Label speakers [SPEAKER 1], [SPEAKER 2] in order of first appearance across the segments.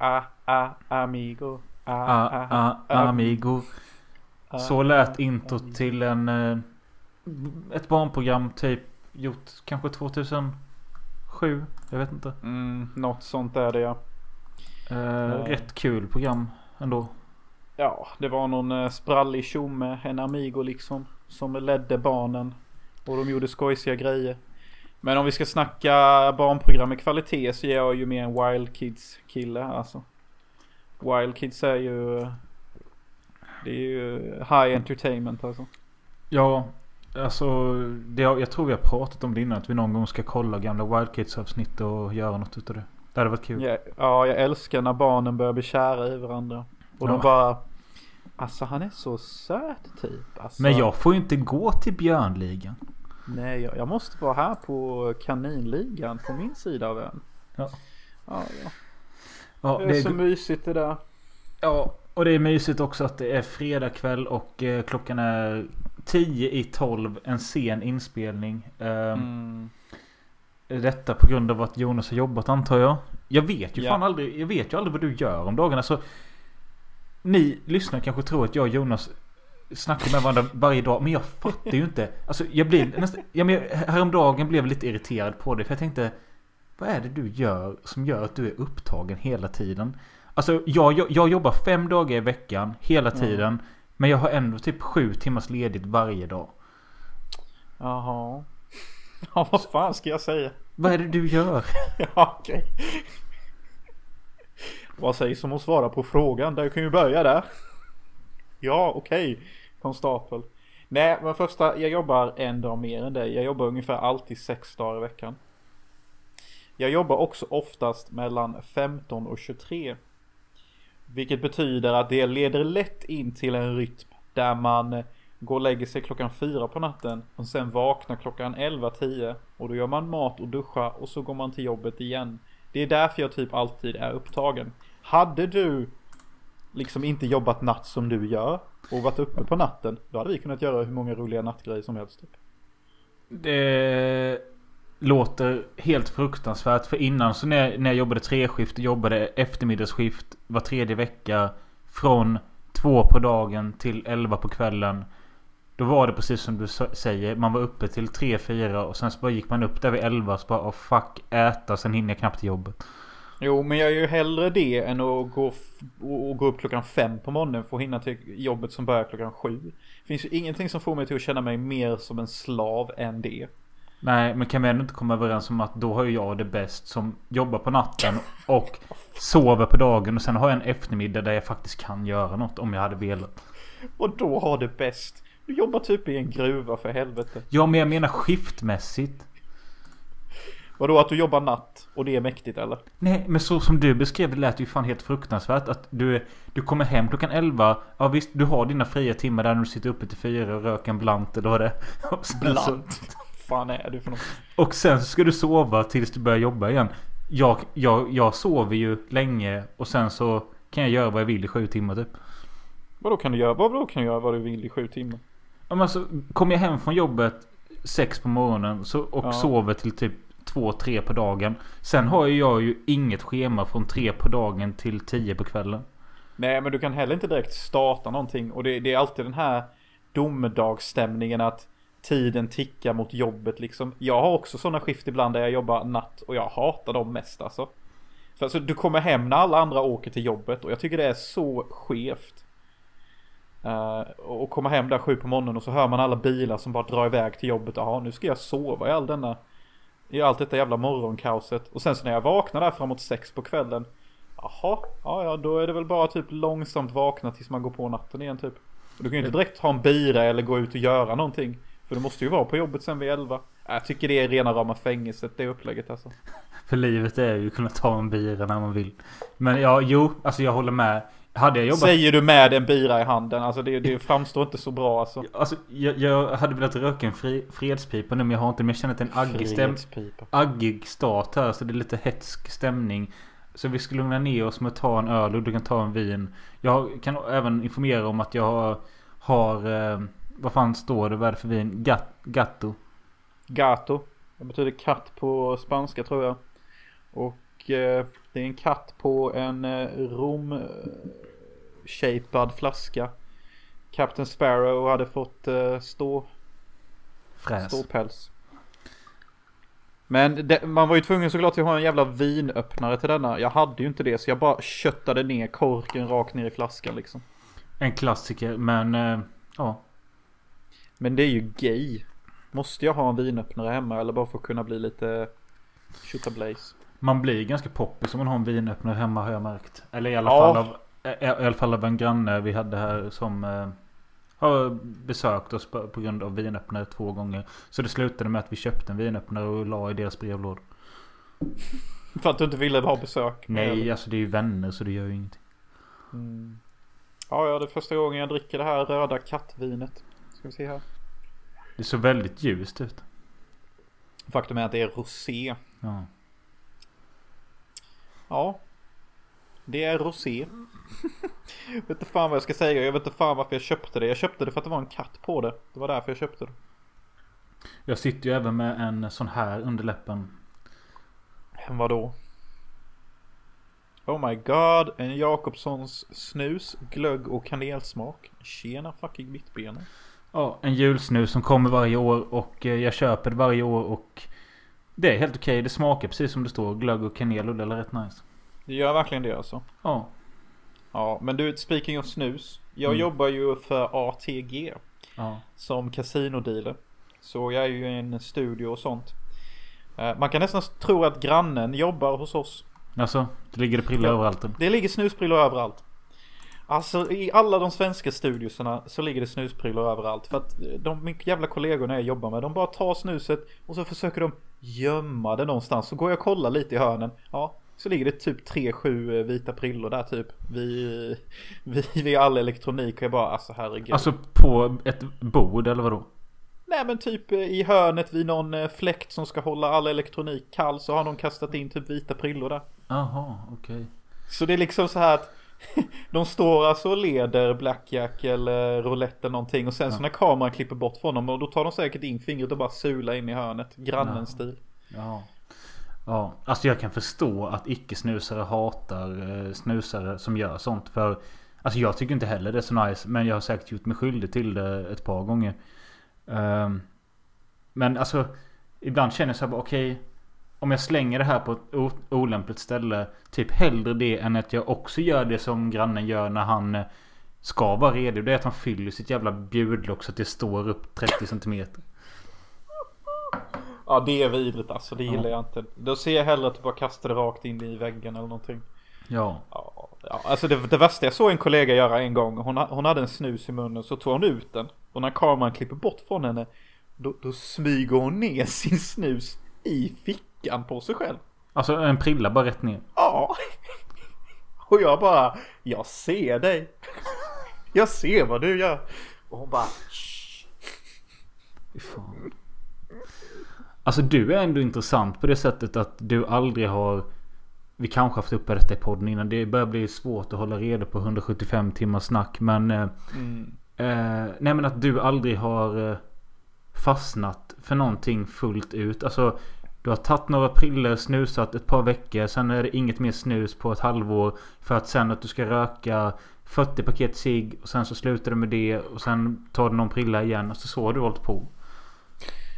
[SPEAKER 1] ah, ah, amigo. Ah,
[SPEAKER 2] Ah, ah, amigo. Så lät introt till en... eh, Ett barnprogram typ gjort kanske 2007. Jag vet inte.
[SPEAKER 1] Mm, något sånt är det ja.
[SPEAKER 2] Eh, Rätt kul program ändå.
[SPEAKER 1] Ja, det var någon eh, sprallig tjomme, en amigo liksom. Som ledde barnen. Och de gjorde skojsiga grejer. Men om vi ska snacka barnprogram med kvalitet så är jag ju mer en Wild Kids kille alltså. Wild Kids är ju... Det är ju high entertainment alltså.
[SPEAKER 2] Ja, alltså det, jag tror vi har pratat om det innan. Att vi någon gång ska kolla gamla Wild Kids avsnitt och göra något utav det. Det hade varit kul.
[SPEAKER 1] Ja, ja, jag älskar när barnen börjar bli kära i varandra. Och
[SPEAKER 2] Ja.
[SPEAKER 1] de bara... Alltså han är så söt typ. Alltså,
[SPEAKER 2] Men jag får ju inte gå till Björnligan.
[SPEAKER 1] Nej, jag, jag måste vara här på kaninligan på min sida av ön.
[SPEAKER 2] Ja.
[SPEAKER 1] Ja, ja.
[SPEAKER 2] Ja,
[SPEAKER 1] Det är så mysigt det där.
[SPEAKER 2] Ja, och det är mysigt också att det är fredag kväll och eh, klockan är 10 i 12. En sen inspelning. Eh,
[SPEAKER 1] Mm.
[SPEAKER 2] Detta på grund av att Jonas har jobbat antar jag. Jag vet ju
[SPEAKER 1] Ja.
[SPEAKER 2] fan aldrig. Jag vet ju aldrig vad du gör om dagarna. Så ni lyssnare kanske tror att jag och Jonas snackar med varandra varje dag. Men jag fattar ju inte. Alltså jag blir nästan... Ja, men häromdagen blev jag lite irriterad på det. För jag tänkte. Vad är det du gör som gör att du är upptagen hela tiden? Alltså jag, jag, jag jobbar fem dagar i veckan hela tiden. Men jag har ändå typ sju timmars ledigt varje dag.
[SPEAKER 1] Jaha. Ja, vad fan ska jag säga?
[SPEAKER 2] Vad är det du gör?
[SPEAKER 1] Ja, okej. Vad sägs om att svara på frågan? Du kan ju börja där. Ja, okej. Konstapel. Nej, men första, jag jobbar en dag mer än dig. Jag jobbar ungefär alltid sex dagar i veckan. Jag jobbar också oftast mellan 15 och 23. Vilket betyder att det leder lätt in till en rytm där man går och lägger sig klockan fyra på natten och sen vaknar klockan 11-10 och då gör man mat och duschar och så går man till jobbet igen. Det är därför jag typ alltid är upptagen. Hade du liksom inte jobbat natt som du gör och varit uppe på natten, då hade vi kunnat göra hur många roliga nattgrejer som helst. Typ.
[SPEAKER 2] Det låter helt fruktansvärt. För innan så när, när jag jobbade treskift jobbade eftermiddagsskift var tredje vecka. Från två på dagen till elva på kvällen. Då var det precis som du säger. Man var uppe till tre, fyra och sen så bara gick man upp där vid elva och så bara oh fuck äta. Sen hinner jag knappt till jobbet.
[SPEAKER 1] Jo, men jag gör ju hellre det än att gå, och gå upp klockan fem på morgonen för att hinna till jobbet som börjar klockan sju. Det finns ju ingenting som får mig till att känna mig mer som en slav än det.
[SPEAKER 2] Nej men kan vi ändå inte komma överens om att då har jag det bäst som jobbar på natten och sover på dagen och sen har jag en eftermiddag där jag faktiskt kan göra något om jag hade velat.
[SPEAKER 1] Och då har det bäst. Du jobbar typ i en gruva för helvete.
[SPEAKER 2] Ja men jag menar skiftmässigt.
[SPEAKER 1] Vadå att du jobbar natt och det är mäktigt eller?
[SPEAKER 2] Nej men så som du beskrev det lät ju fan helt fruktansvärt att du, du kommer hem klockan 11 Ja visst du har dina fria timmar där när du sitter uppe till fyra och röker en blant eller vad det är.
[SPEAKER 1] Blant. fan är du för något?
[SPEAKER 2] Och sen så ska du sova tills du börjar jobba igen. Jag, jag, jag sover ju länge och sen så kan jag göra vad jag vill i sju timmar typ.
[SPEAKER 1] Vadå kan du göra? Vadå kan du göra vad du vill i sju timmar?
[SPEAKER 2] Ja, men alltså, kommer jag hem från jobbet sex på morgonen så, och
[SPEAKER 1] Ja.
[SPEAKER 2] sover till typ två, tre på dagen. Sen har jag ju inget schema från tre på dagen till tio på kvällen.
[SPEAKER 1] Nej men du kan heller inte direkt starta någonting och det, det är alltid den här domedagsstämningen att tiden tickar mot jobbet liksom. Jag har också sådana skift ibland där jag jobbar natt och jag hatar dem mest alltså. För alltså du kommer hem när alla andra åker till jobbet och jag tycker det är så skevt. Uh, och komma hem där sju på morgonen och så hör man alla bilar som bara drar iväg till jobbet. Jaha nu ska jag sova i all denna i allt detta jävla morgonkaoset. Och sen så när jag vaknar där framåt sex på kvällen. Jaha, ja ja då är det väl bara typ långsamt vakna tills man går på natten igen typ. Och du kan ju inte direkt ha en bira eller gå ut och göra någonting. För du måste ju vara på jobbet sen vid elva. Jag tycker det är rena rama fängelset det upplägget alltså.
[SPEAKER 2] För livet är ju att kunna ta en bira när man vill. Men ja, jo, alltså jag håller med. Hade jag jobbat...
[SPEAKER 1] Säger du med en bira i handen, alltså det, det framstår inte så bra alltså.
[SPEAKER 2] Alltså, jag, jag hade velat röka en fri, fredspipa nu men jag har inte. Men jag känner att en aggig, stäm, aggig start här. Så det är lite hetsk stämning. Så vi skulle lugna ner oss med att ta en öl och du kan ta en vin. Jag kan även informera om att jag har... har eh, vad fan står det? Vad är det för vin? Gat, gatto.
[SPEAKER 1] Gato. Det betyder katt på spanska tror jag. Och eh, det är en katt på en eh, rom shapad flaska. Captain Sparrow hade fått eh, stå,
[SPEAKER 2] Fräs.
[SPEAKER 1] ståpäls. Men det, man var ju tvungen såklart att ha en jävla vinöppnare till denna. Jag hade ju inte det så jag bara köttade ner korken rakt ner i flaskan liksom.
[SPEAKER 2] En klassiker men eh, ja.
[SPEAKER 1] Men det är ju gay. Måste jag ha en vinöppnare hemma eller bara för att kunna bli lite blaze?
[SPEAKER 2] Man blir ganska poppis om man har en vinöppnare hemma har jag märkt. Eller i alla,
[SPEAKER 1] Ja.
[SPEAKER 2] fall, av, i, i alla fall av en granne vi hade här som eh, har besökt oss på, på grund av vinöppnare två gånger. Så det slutade med att vi köpte en vinöppnare och la i deras brevlådor.
[SPEAKER 1] För att du inte ville ha besök?
[SPEAKER 2] Nej, alltså det är ju vänner så det gör ju ingenting.
[SPEAKER 1] Mm. Ja, ja, det är första gången jag dricker det här röda kattvinet. Ska vi se här.
[SPEAKER 2] Det såg väldigt ljust ut.
[SPEAKER 1] Faktum är att det är rosé.
[SPEAKER 2] Ja.
[SPEAKER 1] Ja. Det är rosé. vet inte fan vad jag ska säga. Jag vet inte fan varför jag köpte det. Jag köpte det för att det var en katt på det. Det var därför jag köpte det.
[SPEAKER 2] Jag sitter ju även med en sån här under läppen.
[SPEAKER 1] Vadå? Oh my god. En Jakobssons snus, glögg och kanelsmak. Tjena fucking mittbena.
[SPEAKER 2] Ja, en julsnus som kommer varje år och eh, jag köper det varje år och det är helt okej. Det smakar precis som det står. Glögg och kanel och det är rätt nice.
[SPEAKER 1] Det gör verkligen det alltså.
[SPEAKER 2] Ja.
[SPEAKER 1] Ja, men du, speaking of snus. Jag
[SPEAKER 2] Mm.
[SPEAKER 1] jobbar ju för ATG.
[SPEAKER 2] Ja.
[SPEAKER 1] som kasinodealer. Så jag är ju i en studio och sånt. Eh, Man kan nästan tro att grannen jobbar hos oss.
[SPEAKER 2] Alltså, det ligger det prilla
[SPEAKER 1] Ja.
[SPEAKER 2] överallt.
[SPEAKER 1] Det ligger snusprillor överallt. Alltså i alla de svenska studiosarna så ligger det snusprillor överallt. För att de jävla kollegorna jag jobbar med, de bara tar snuset och så försöker de gömma det någonstans. Så går jag och kollar lite i hörnen. Ja, så ligger det typ 3-7 vita prillor där typ. Vi, vi, vid all elektronik och jag bara alltså herregud.
[SPEAKER 2] Alltså på ett bord eller vadå?
[SPEAKER 1] Nej men typ eh, i hörnet vid någon eh, fläkt som ska hålla all elektronik kall så har de kastat in typ vita prillor där.
[SPEAKER 2] Jaha, okej.
[SPEAKER 1] Så det är liksom så här att de står alltså och leder blackjack eller roulette eller någonting och sen så när kameran klipper bort från dem och då tar de säkert in fingret och bara sula in i hörnet. Grannens
[SPEAKER 2] Ja.
[SPEAKER 1] stil.
[SPEAKER 2] Ja. Ja, alltså jag kan förstå att icke-snusare hatar eh, snusare som gör sånt. För alltså jag tycker inte heller det är så nice. Men jag har säkert gjort mig skyldig till det ett par gånger. Ehm, men alltså ibland känner jag så här bara okej. Om jag slänger det här på ett olämpligt ställe. Typ hellre det än att jag också gör det som grannen gör när han eh, ska vara redo. Det är att han fyller sitt jävla bjudlock så att det står upp 30 centimeter.
[SPEAKER 1] Ja det är vidrigt alltså, det gillar
[SPEAKER 2] Ja.
[SPEAKER 1] jag inte. Då ser jag hellre att du bara kastar det rakt in i väggen eller någonting.
[SPEAKER 2] Ja.
[SPEAKER 1] Ja, ja, alltså det, det värsta jag såg en kollega göra en gång. Hon, hon hade en snus i munnen så tog hon ut den. Och när kameran klipper bort från henne. Då, då smyger hon ner sin snus i fickan på sig själv.
[SPEAKER 2] Alltså en prilla bara rätt ner.
[SPEAKER 1] Ja. Och jag bara. Jag ser dig. Jag ser vad du gör. Och hon bara.
[SPEAKER 2] Fan. Alltså du är ändå intressant på det sättet att du aldrig har Vi kanske haft uppe detta i podden innan. Det börjar bli svårt att hålla reda på 175 timmars snack. Men eh,
[SPEAKER 1] Mm.
[SPEAKER 2] eh, Nej men att du aldrig har eh, Fastnat för någonting fullt ut. Alltså du har tagit några piller, snusat ett par veckor. Sen är det inget mer snus på ett halvår. För att sen att du ska röka 40 paket cigg och sen så slutar du med det. Och sen tar du någon prilla igen. Alltså så har du hållit på.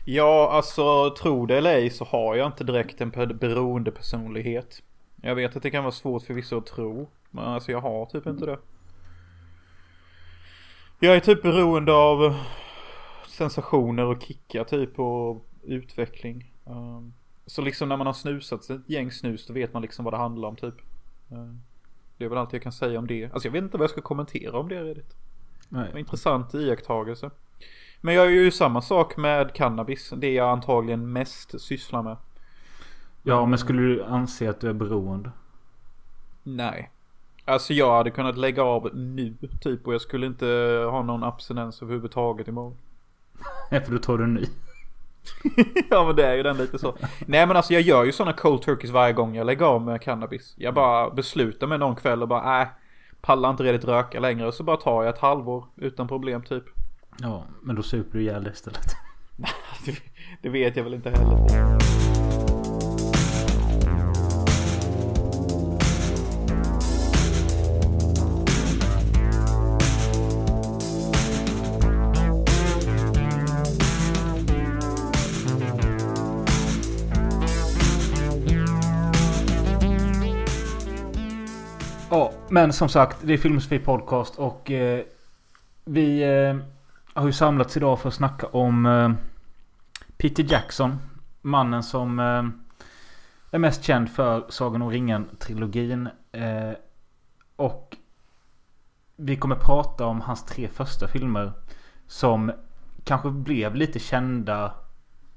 [SPEAKER 1] Ja, alltså tro det eller ej så har jag inte direkt en beroendepersonlighet. Jag vet att det kan vara svårt för vissa att tro. Men alltså jag har typ inte det. Jag är typ beroende av sensationer och kickar typ och utveckling. Um, så liksom när man har snusat ett gäng snus då vet man liksom vad det handlar om typ. Um, det är väl allt jag kan säga om det. Alltså jag vet inte vad jag ska kommentera om det redigt.
[SPEAKER 2] Nej.
[SPEAKER 1] intressant iakttagelse. Men jag gör ju samma sak med cannabis. Det jag antagligen mest sysslar med.
[SPEAKER 2] Ja men skulle du anse att du är beroende?
[SPEAKER 1] Nej. Alltså jag hade kunnat lägga av nu typ och jag skulle inte ha någon abstinens överhuvudtaget imorgon.
[SPEAKER 2] Nej för då tar du en ny.
[SPEAKER 1] ja men det är ju den lite så. Nej men alltså jag gör ju sådana cold turkeys varje gång jag lägger av med cannabis. Jag bara beslutar mig någon kväll och bara äh, pallar inte redigt röka längre. Så bara tar jag ett halvår utan problem typ.
[SPEAKER 2] Ja men då super du ihjäl dig istället.
[SPEAKER 1] Det, det vet jag väl inte heller.
[SPEAKER 2] Men som sagt, det är Filmsfri Podcast och eh, vi eh, har ju samlats idag för att snacka om eh, Peter Jackson. Mannen som eh, är mest känd för Sagan om ringen-trilogin. Eh, och vi kommer prata om hans tre första filmer. Som kanske blev lite kända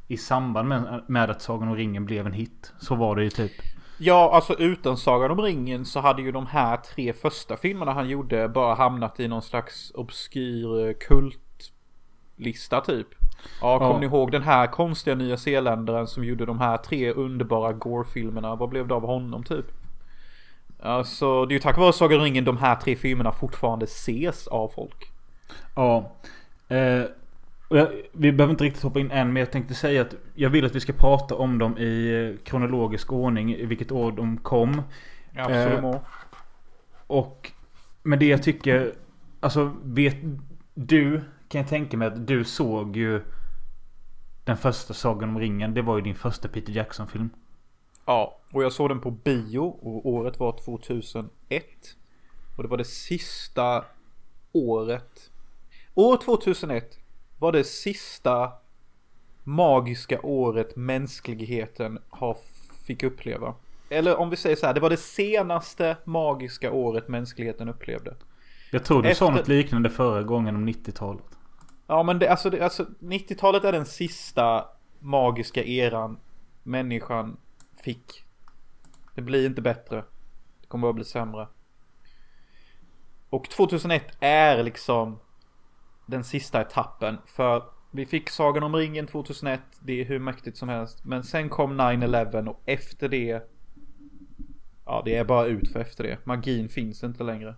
[SPEAKER 2] i samband med, med att Sagan om ringen blev en hit. Så var det ju typ.
[SPEAKER 1] Ja, alltså utan Sagan om ringen så hade ju de här tre första filmerna han gjorde bara hamnat i någon slags obskyr eh, kultlista typ. Ja, kommer
[SPEAKER 2] Ja.
[SPEAKER 1] ni ihåg den här konstiga nya zeeländaren som gjorde de här tre underbara Gore-filmerna? Vad blev det av honom typ? Alltså, det är ju tack vare Sagan om ringen de här tre filmerna fortfarande ses av folk.
[SPEAKER 2] Ja. Eh, jag, vi behöver inte riktigt hoppa in än, men jag tänkte säga att jag vill att vi ska prata om dem i eh, kronologisk ordning, i vilket år de kom.
[SPEAKER 1] Absolut.
[SPEAKER 2] Eh, Och med det jag tycker, alltså vet du, kan jag tänka mig att du såg ju den första Sagan om ringen. Det var ju din första Peter Jackson-film.
[SPEAKER 1] Ja, och jag såg den på bio och året var 2001. Och det var det sista året. År 2001 var det sista magiska året mänskligheten har fick uppleva. Eller om vi säger så här, det var det senaste magiska året mänskligheten upplevde.
[SPEAKER 2] Jag tror du sa
[SPEAKER 1] Efter-
[SPEAKER 2] något liknande förra gången om 90-talet.
[SPEAKER 1] Ja men det, alltså, det, alltså 90-talet är den sista magiska eran människan fick. Det blir inte bättre. Det kommer bara bli sämre. Och 2001 är liksom den sista etappen. För vi fick Sagan om ringen 2001. Det är hur mäktigt som helst. Men sen kom 9-11 och efter det. Ja det är bara ut för efter det. Magin finns inte längre.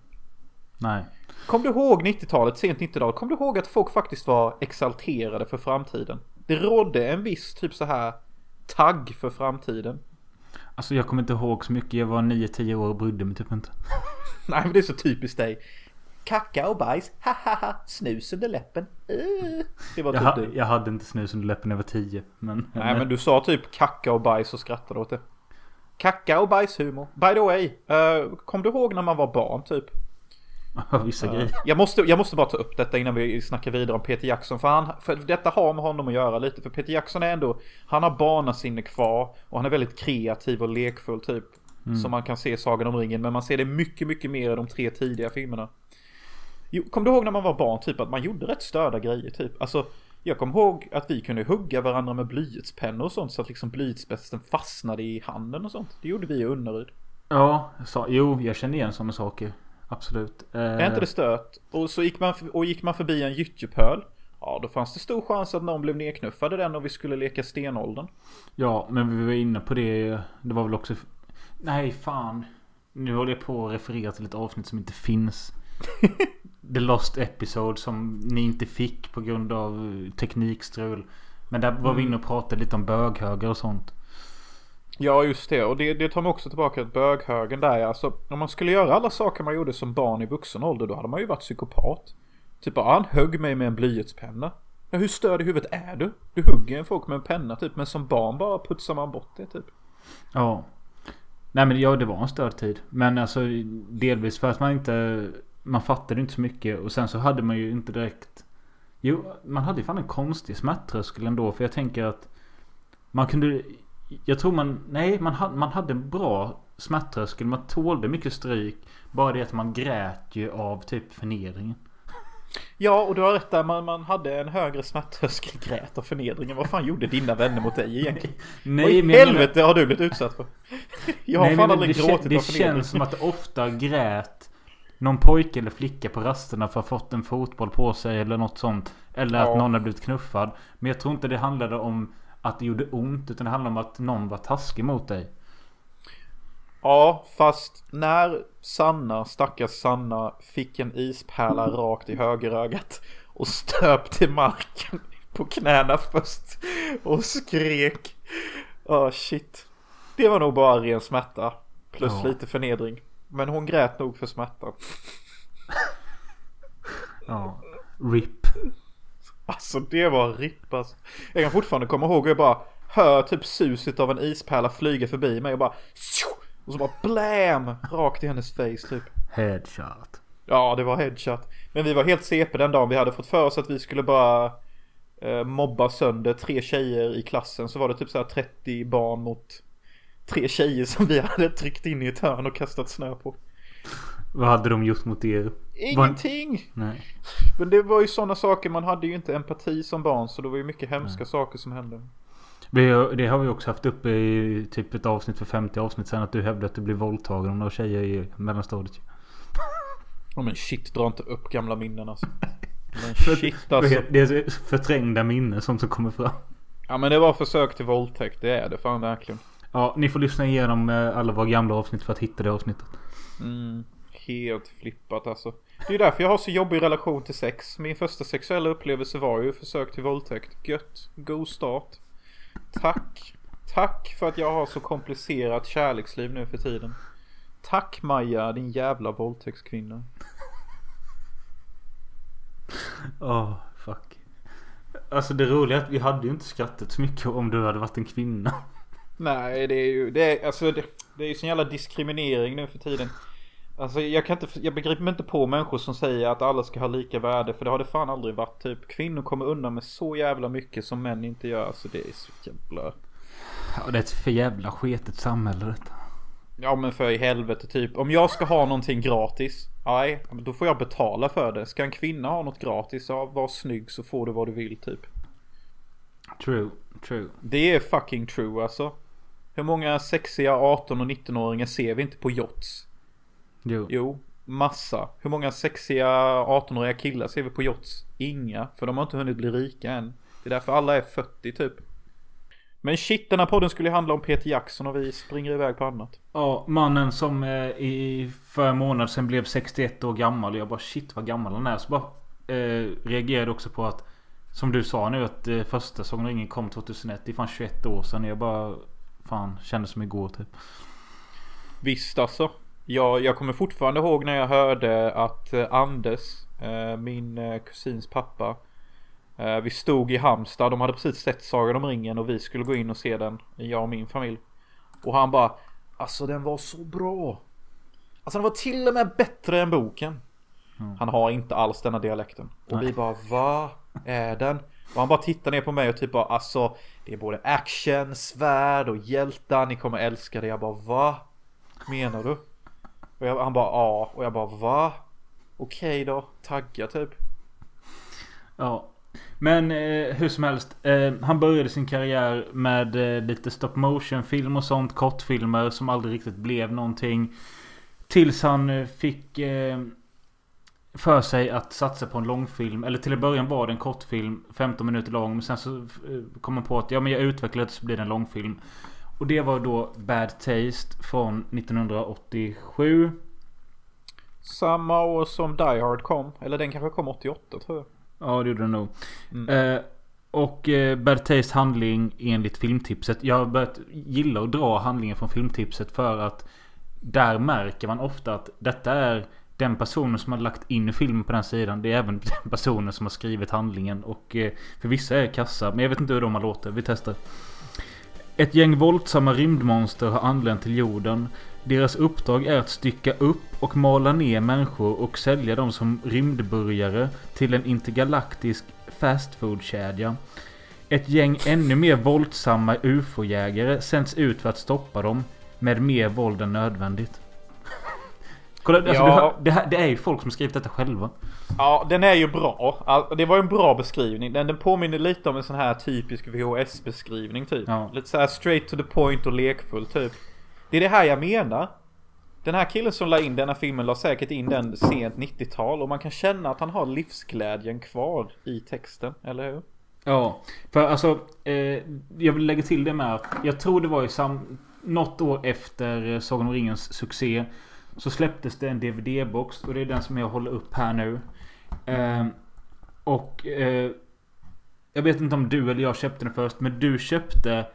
[SPEAKER 2] Nej.
[SPEAKER 1] Kom du ihåg 90-talet, sent 90-tal? Kom du ihåg att folk faktiskt var exalterade för framtiden? Det rådde en viss typ så här tagg för framtiden.
[SPEAKER 2] Alltså jag kommer inte ihåg så mycket. Jag var 9-10 år och brydde mig typ inte.
[SPEAKER 1] Nej men det är så typiskt dig. Kacka och bajs, ha ha ha, snus under läppen. Uh. Det var
[SPEAKER 2] Jag,
[SPEAKER 1] typ
[SPEAKER 2] ha,
[SPEAKER 1] du.
[SPEAKER 2] jag hade inte snus under läppen när jag var 10. Men...
[SPEAKER 1] Nej men du sa typ kacka och bajs och skrattade åt det. Kacka och bajshumor. By the way, eh, kom du ihåg när man var barn typ?
[SPEAKER 2] Vissa grejer.
[SPEAKER 1] Jag måste, jag måste bara ta upp detta innan vi snackar vidare om Peter Jackson. För, han, för detta har med honom att göra lite. För Peter Jackson är ändå, han har barnasinne kvar. Och han är väldigt kreativ och lekfull typ. Som man kan se i Sagan om ringen. Men man ser det mycket, mycket mer i de tre tidiga filmerna. Kom du ihåg när man var barn typ att man gjorde rätt störda grejer typ? Alltså, jag kommer ihåg att vi kunde hugga varandra med blyertspennor och sånt. Så att liksom blyertsspetsen fastnade i handen och sånt. Det gjorde vi i Unnaryd.
[SPEAKER 2] Ja, sa, jo jag känner igen sådana saker. Absolut. Eh,
[SPEAKER 1] Är inte det stört? Och så gick man, och gick man förbi en gyttjepöl. Ja, då fanns det stor chans att någon blev nedknuffad i den och vi skulle leka stenåldern.
[SPEAKER 2] Ja, men vi var inne på det. Det var väl också... Nej, fan. Nu håller jag på att referera till ett avsnitt som inte finns. The Lost Episode som ni inte fick på grund av teknikstrul. Men där var vi inne och pratade lite om böghögar och sånt.
[SPEAKER 1] Ja, just det. Och det, det tar mig också tillbaka till böghögen där. Alltså, om man skulle göra alla saker man gjorde som barn i vuxen ålder, då hade man ju varit psykopat. Typ, ja, han högg mig med en blyertspenna. Ja, hur störd i huvudet är du? Du hugger en folk med en penna typ, men som barn bara putsar man bort det typ.
[SPEAKER 2] Ja. Nej men ja, det var en störd tid. Men alltså delvis för att man inte... Man fattade inte så mycket. Och sen så hade man ju inte direkt... Jo, man hade ju fan en konstig smärttröskel ändå. För jag tänker att... Man kunde... Jag tror man... Nej, man hade, man hade en bra smärttröskel. Man tålde mycket stryk. Bara det att man grät ju av typ förnedringen.
[SPEAKER 1] Ja, och du har rätt där. Man, man hade en högre smärttröskel, grät och förnedringen. Vad fan gjorde dina vänner mot dig egentligen? Vad
[SPEAKER 2] Nej,
[SPEAKER 1] i
[SPEAKER 2] men jag menar-
[SPEAKER 1] helvete har du blivit utsatt för? Jag har
[SPEAKER 2] Nej,
[SPEAKER 1] fan
[SPEAKER 2] men
[SPEAKER 1] aldrig
[SPEAKER 2] det,
[SPEAKER 1] gråtit
[SPEAKER 2] det
[SPEAKER 1] av förnedring.
[SPEAKER 2] känns som att det ofta grät någon pojke eller flicka på rasterna för att ha fått en fotboll på sig eller något sånt. Eller
[SPEAKER 1] Ja.
[SPEAKER 2] att någon har blivit knuffad. Men jag tror inte det handlade om att det gjorde ont. Utan det handlade om att någon var taskig mot dig.
[SPEAKER 1] Ja, fast när Sanna, stackars Sanna, fick en ispärla rakt i högerögat och stöp till marken på knäna först och skrek. Åh shit. Det var nog bara ren smärta. Plus
[SPEAKER 2] Ja.
[SPEAKER 1] lite förnedring. Men hon grät nog för smärta.
[SPEAKER 2] Ja. RIP.
[SPEAKER 1] Alltså det var ripp alltså. Jag kan fortfarande komma ihåg hur jag bara hör typ suset av en ispärla flyga förbi mig och bara! Och så bara blam! Rakt i hennes face typ.
[SPEAKER 2] Headshot.
[SPEAKER 1] Ja, det var headshot. Men vi var helt CP den dagen. Vi hade fått för oss att vi skulle bara eh, mobba sönder tre tjejer i klassen. Så var det typ så här 30 barn mot tre tjejer som vi hade tryckt in i ett hörn och kastat snö på.
[SPEAKER 2] Vad hade de gjort mot er?
[SPEAKER 1] Ingenting!
[SPEAKER 2] Nej.
[SPEAKER 1] Men det var ju sådana saker, man hade ju inte empati som barn så det var ju mycket hemska saker som hände.
[SPEAKER 2] Det har vi också haft uppe i typ ett avsnitt för 50 avsnitt sen att du hävdade att du blev våldtagen av tjejer i mellanstadiet.
[SPEAKER 1] Ja men shit, dra inte upp gamla minnen alltså. Men shit alltså.
[SPEAKER 2] Det är förträngda minnen sånt som kommer fram.
[SPEAKER 1] Ja men det var försök till våldtäkt, det är det fan verkligen.
[SPEAKER 2] Ja, ni får lyssna igenom eh, alla våra gamla avsnitt för att hitta det avsnittet.
[SPEAKER 1] Mm, helt flippat alltså. Det är därför jag har så jobbig relation till sex. Min första sexuella upplevelse var ju försök till våldtäkt. Gött, god start. Tack. Tack för att jag har så komplicerat kärleksliv nu för tiden. Tack Maja, din jävla våldtäktskvinna.
[SPEAKER 2] Åh, fuck. Alltså det roliga är att vi hade ju inte skrattat så mycket om du hade varit en kvinna.
[SPEAKER 1] Nej, det är ju, det är, alltså det, det är ju sån jävla diskriminering nu för tiden. Alltså jag kan inte, jag begriper mig inte på människor som säger att alla ska ha lika värde för det har det fan aldrig varit typ. Kvinnor kommer undan med så jävla mycket som män inte gör så det är så jävla...
[SPEAKER 2] Ja, det är ett för jävla sketet samhälle detta.
[SPEAKER 1] Ja men för i helvete typ. Om jag ska ha någonting gratis. Nej, då får jag betala för det. Ska en kvinna ha något gratis, ja var snygg så får du vad du vill typ.
[SPEAKER 2] True, true.
[SPEAKER 1] Det är fucking true alltså. Hur många sexiga 18 och 19-åringar ser vi inte på yachts?
[SPEAKER 2] Jo.
[SPEAKER 1] Jo, massa. Hur många sexiga 18-åriga killar ser vi på yachts? Inga, för de har inte hunnit bli rika än. Det är därför alla är 40 typ. Men shit, den här podden skulle handla om Peter Jackson och vi springer iväg på annat.
[SPEAKER 2] Ja, mannen som eh, i för en månad sedan blev 61 år gammal. Och jag bara shit vad gammal han är. Så bara eh, reagerade också på att som du sa nu att eh, första om ringen kom 2001. Det är fan 21 år sedan. Jag bara fan kände som igår typ.
[SPEAKER 1] Visst alltså. Jag, jag kommer fortfarande ihåg när jag hörde att eh, Anders, eh, min eh, kusins pappa, vi stod i Halmstad. De hade precis sett Sagan om ringen och vi skulle gå in och se den. Jag och min familj. Och han bara, alltså den var så bra. Alltså den var till och med bättre än boken. Han har inte alls denna dialekten. Och vi bara, vad är den? Och han bara tittar ner på mig och typ bara, alltså det är både action, svärd och hjältar. Ni kommer älska det. Jag bara, va? Menar du? Och jag, han bara, ja. Och jag bara, va? Okej då, tagga typ.
[SPEAKER 2] Ja. Men eh, hur som helst. Eh, han började sin karriär med eh, lite stop motion film och sånt. Kortfilmer som aldrig riktigt blev någonting. Tills han eh, fick eh, för sig att satsa på en långfilm. Eller till en början var det en kortfilm. 15 minuter lång. Men sen så eh, kom han på att ja men jag utvecklar det så blir det en långfilm. Och det var då Bad Taste från 1987.
[SPEAKER 1] Samma år som Die Hard kom. Eller den kanske kom 88 tror jag.
[SPEAKER 2] Ja det gjorde den nog.
[SPEAKER 1] Mm.
[SPEAKER 2] Eh, och eh, Bad Taste handling enligt filmtipset. Jag har börjat gilla att dra handlingen från filmtipset för att där märker man ofta att detta är den personen som har lagt in filmen på den sidan. Det är även den personen som har skrivit handlingen. Och eh, för vissa är kassa. Men jag vet inte hur de har låter. Vi testar. Ett gäng våldsamma rymdmonster har anlänt till jorden. Deras uppdrag är att stycka upp och mala ner människor och sälja dem som rymdburgare till en intergalaktisk fastfoodkedja. Ett gäng ännu mer våldsamma ufo-jägare sänds ut för att stoppa dem med mer våld än nödvändigt. Kolla, alltså,
[SPEAKER 1] Ja.
[SPEAKER 2] hör, det, här, det är ju folk som skrivit detta själva.
[SPEAKER 1] Ja, den är ju bra. All- Det var ju en bra beskrivning. Den, den påminner lite om en sån här typisk VHS-beskrivning typ.
[SPEAKER 2] Ja.
[SPEAKER 1] Lite så här straight to the point och lekfull typ. Det är det här jag menar. Den här killen som la in denna filmen la säkert in den sent 90-tal och man kan känna att han har livsglädjen kvar i texten, eller hur?
[SPEAKER 2] Ja, för alltså eh, jag vill lägga till det med att jag tror det var i sam något år efter Sagan om ringens succé så släpptes det en DVD-box och det är den som jag håller upp här nu. Eh, och eh, jag vet inte om du eller jag köpte den först men du köpte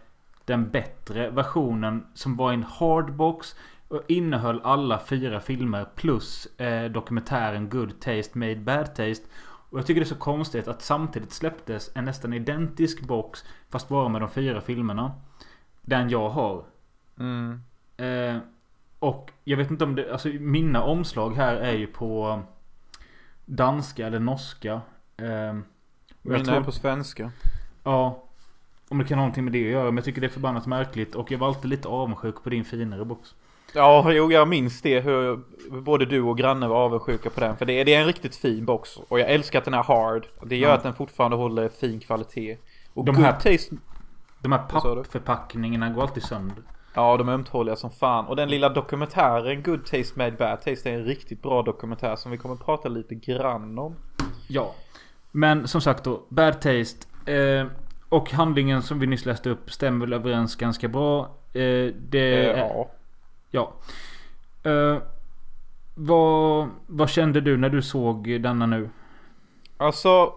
[SPEAKER 2] den bättre versionen som var en hardbox och innehöll alla fyra filmer plus eh, dokumentären Good Taste Made Bad Taste. Och jag tycker det är så konstigt att samtidigt släpptes en nästan identisk box fast bara med de fyra filmerna. Den jag har.
[SPEAKER 1] Mm.
[SPEAKER 2] Eh, och jag vet inte om det, alltså mina omslag här är ju på danska eller norska. Eh,
[SPEAKER 1] Mina är på svenska.
[SPEAKER 2] Ja. Om det kan ha någonting med det att göra. Men jag tycker det är förbannat märkligt. Och jag var alltid lite avundsjuk på din finare box.
[SPEAKER 1] Ja, jo, jag minns det hur både du och granne var avundsjuka på den. För det är, det är en riktigt fin box. Och jag älskar att den är hard. Det gör
[SPEAKER 2] Ja.
[SPEAKER 1] att den fortfarande håller fin kvalitet. Och
[SPEAKER 2] De
[SPEAKER 1] good
[SPEAKER 2] här-
[SPEAKER 1] taste.
[SPEAKER 2] De här pappförpackningarna går alltid sönder.
[SPEAKER 1] Ja, de är ömtåliga som fan. Och den lilla dokumentären Good Taste Made Bad Taste är en riktigt bra dokumentär som vi kommer att prata lite grann om.
[SPEAKER 2] Ja. Men som sagt då. Bad Taste. Eh, och handlingen som vi nyss läste upp stämmer väl överens ganska bra. Eh, det
[SPEAKER 1] Eh, ja.
[SPEAKER 2] Ja. Eh, vad, vad kände du när du såg denna nu?
[SPEAKER 1] Alltså,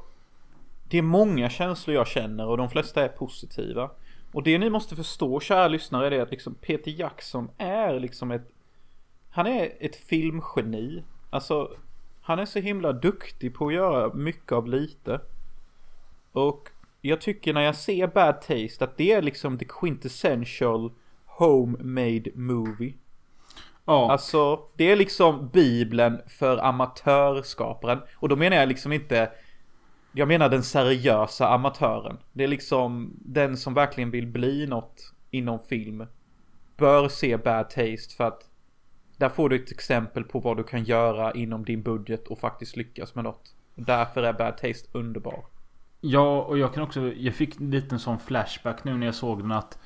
[SPEAKER 1] det är många känslor jag känner och de flesta är positiva. Och det ni måste förstå, kära lyssnare, är det att liksom Peter Jackson är liksom ett... Han är ett filmgeni. Alltså, han är så himla duktig på att göra mycket av lite. Och jag tycker när jag ser Bad Taste att det är liksom the quintessential homemade movie.
[SPEAKER 2] Ja.
[SPEAKER 1] Alltså, det är liksom bibeln för amatörskaparen. Och då menar jag liksom inte jag menar den seriösa amatören. Det är liksom den som verkligen vill bli något inom film. Bör se Bad Taste för att där får du ett exempel på vad du kan göra inom din budget och faktiskt lyckas med något. Därför är Bad Taste underbar.
[SPEAKER 2] Ja, och jag kan också... Jag fick en liten sån flashback nu när jag såg den att...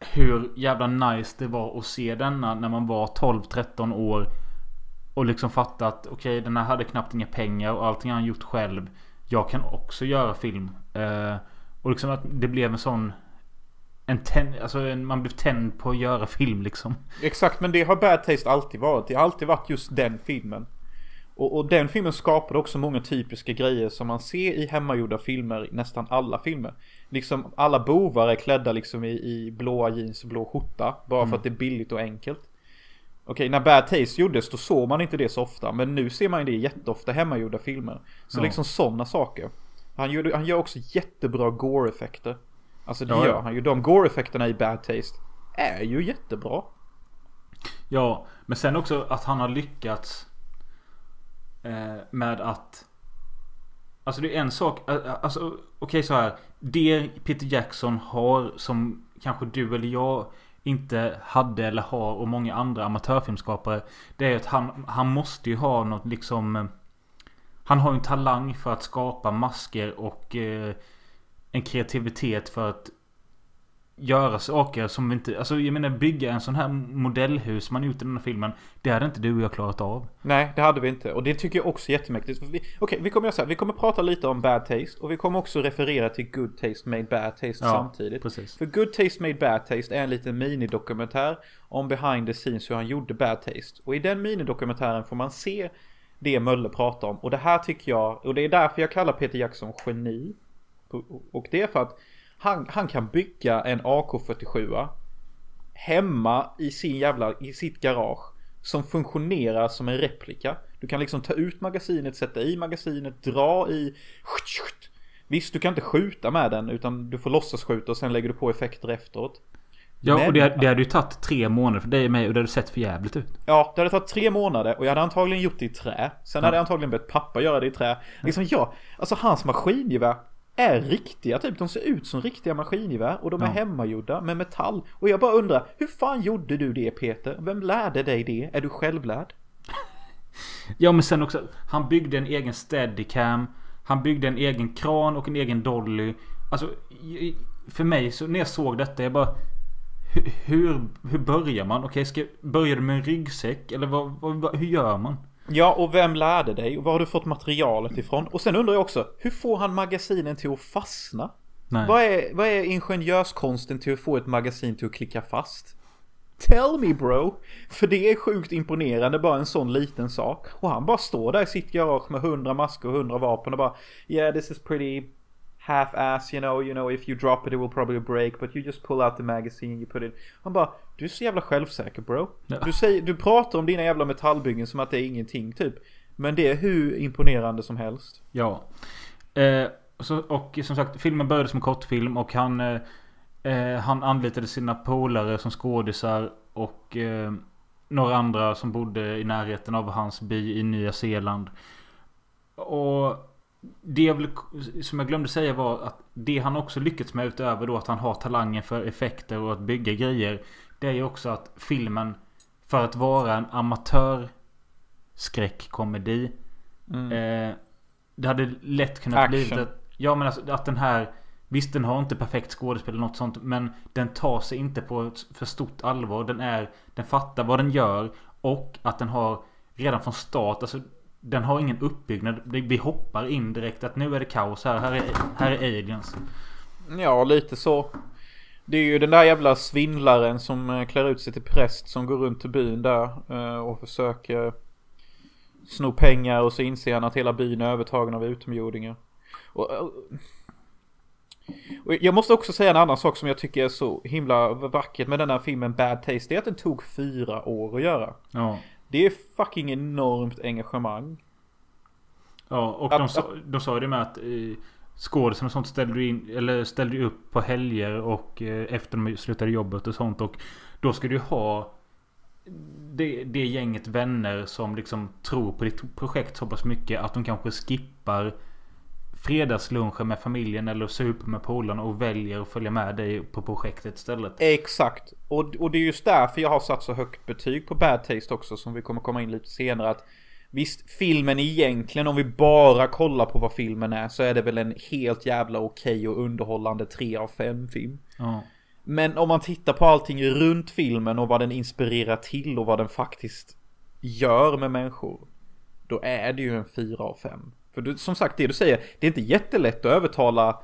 [SPEAKER 2] Hur jävla nice det var att se denna när man var 12-13 år. Och liksom fatta att okej, den här hade knappt inga pengar och allting han gjort själv. Jag kan också göra film. Eh, och liksom att det blev en sån... En tänd, alltså en, man blev tänd på att göra film liksom.
[SPEAKER 1] Exakt, men det har Bad Taste alltid varit. Det har alltid varit just den filmen. Och, och den filmen skapade också många typiska grejer som man ser i hemmagjorda filmer, nästan alla filmer. Liksom alla bovar är klädda liksom i, i blåa jeans och blå skjorta. Bara för att det är billigt och enkelt. Okej, när Bad Taste gjordes då såg man inte det så ofta. Men nu ser man ju det jätteofta hemmagjorda filmer. Så
[SPEAKER 2] Ja.
[SPEAKER 1] liksom sådana saker. Han gör, han gör också jättebra gore-effekter. Alltså det
[SPEAKER 2] Ja,
[SPEAKER 1] gör han ju. De gore-effekterna i Bad Taste är ju jättebra.
[SPEAKER 2] Ja, men sen också att han har lyckats eh, med att Alltså det är en sak, eh, alltså okej så här. Det Peter Jackson har som kanske du eller jag inte hade eller har och många andra amatörfilmskapare. Det är att han, han måste ju ha något liksom eh, Han har ju en talang för att skapa masker och eh, en kreativitet för att göra saker som vi inte... Alltså jag menar bygga en sån här modellhus man gjort i den här filmen. Det hade inte du och jag klarat av.
[SPEAKER 1] Nej, det hade vi inte. Och det tycker jag också är jättemäktigt. Okej, vi kommer göra så här. Vi kommer prata lite om Bad Taste. Och vi kommer också referera till Good Taste Made Bad Taste
[SPEAKER 2] Ja,
[SPEAKER 1] samtidigt.
[SPEAKER 2] precis.
[SPEAKER 1] För Good Taste Made Bad Taste är en liten minidokumentär om behind the scenes hur han gjorde Bad Taste. Och i den minidokumentären får man se det Mölle pratar om. Och det här tycker jag, och det är därför jag kallar Peter Jackson geni. Och det är för att han, han kan bygga en AK47 hemma i sin jävla, i sitt garage. Som funktionerar som en replika. Du kan liksom ta ut magasinet, sätta i magasinet, dra i. Visst, du kan inte skjuta med den utan du får låtsas skjuta och sen lägger du på effekter efteråt.
[SPEAKER 2] Ja,
[SPEAKER 1] Men-
[SPEAKER 2] och det, det hade ju tagit tre månader för dig och mig och det hade sett för jävligt ut.
[SPEAKER 1] Ja, det hade tagit tre månader och jag hade antagligen gjort det i trä. Sen hade jag antagligen bett pappa göra det i trä. Liksom ja, alltså hans maskingevär är riktiga typ. De ser ut som riktiga maskingevär och de är
[SPEAKER 2] Ja.
[SPEAKER 1] hemmagjorda med metall. Och jag bara undrar, hur fan gjorde du det Peter? Vem lärde dig det? Är du självlärd?
[SPEAKER 2] Ja men sen också. Han byggde en egen steadicam. Han byggde en egen kran och en egen dolly. Alltså för mig så när jag såg detta jag bara hu- hur, hur börjar man? Okej, ska, börjar du med en ryggsäck? Eller vad, vad, hur gör man?
[SPEAKER 1] Ja, och vem lärde dig? Och var har du fått materialet ifrån? Och sen undrar jag också, hur får han magasinen till att fastna?
[SPEAKER 2] Nej.
[SPEAKER 1] Vad är, vad är ingenjörskonsten till att få ett magasin till att klicka fast? Tell me bro! För det är sjukt imponerande bara en sån liten sak. Och han bara står där i sitt garage med 100 masker och 100 vapen och bara Yeah this is pretty half-ass you know, you know if you drop it it will probably break but you just pull out the magazine you put it Han bara Du är så jävla självsäker bro.
[SPEAKER 2] Ja.
[SPEAKER 1] Du, säger, du pratar om dina jävla metallbyggen som att det är ingenting typ. Men det är hur imponerande som helst.
[SPEAKER 2] Ja. Eh, så, och som sagt, filmen började som kortfilm och han... Eh, eh, han anlitade sina polare som skådisar. och eh, några andra som bodde i närheten av hans by i Nya Zeeland. Och det jag vill, som jag glömde säga var att det han också lyckats med utöver då att han har talangen för effekter och att bygga grejer. Det är ju också att filmen för att vara en amatör skräckkomedi.
[SPEAKER 1] Mm.
[SPEAKER 2] Eh, det hade lätt kunnat
[SPEAKER 1] Action.
[SPEAKER 2] bli att, Ja men alltså att den här Visst den har inte perfekt skådespel eller något sånt Men den tar sig inte på ett för stort allvar. Den är Den fattar vad den gör. Och att den har Redan från start alltså Den har ingen uppbyggnad. Vi hoppar in direkt att nu är det kaos här. Här är, här är aliens.
[SPEAKER 1] Ja, lite så. Det är ju den där jävla svindlaren som eh, klär ut sig till präst som går runt i byn där eh, och försöker sno pengar och så inser han att hela byn är övertagen av utomjordingar. Och, eh, och jag måste också säga en annan sak som jag tycker är så himla vackert med den här filmen Bad Taste. Det är att den tog fyra år att göra.
[SPEAKER 2] Ja.
[SPEAKER 1] Det är fucking enormt engagemang.
[SPEAKER 2] Ja och de, sa, de sa ju det med att eh, Skådisen och sånt ställde du in Eller ställde ju upp på helger och eh, efter de slutade jobbet och sånt och Då ska du ha det, det gänget vänner som liksom tror på ditt projekt så pass mycket att de kanske skippar Fredagslunchen med familjen eller super med polarna och väljer att följa med dig på projektet istället.
[SPEAKER 1] Exakt. Och, och det är just därför jag har satt så högt betyg på Bad Taste också som vi kommer komma in lite senare. Att Visst, filmen egentligen om vi bara kollar på vad filmen är så är det väl en helt jävla okej och underhållande 3 av 5 film.
[SPEAKER 2] Ja.
[SPEAKER 1] Men om man tittar på allting runt filmen och vad den inspirerar till och vad den faktiskt gör med människor. Då är det ju en 4 av 5. För du, som sagt det du säger, det är inte jättelätt att övertala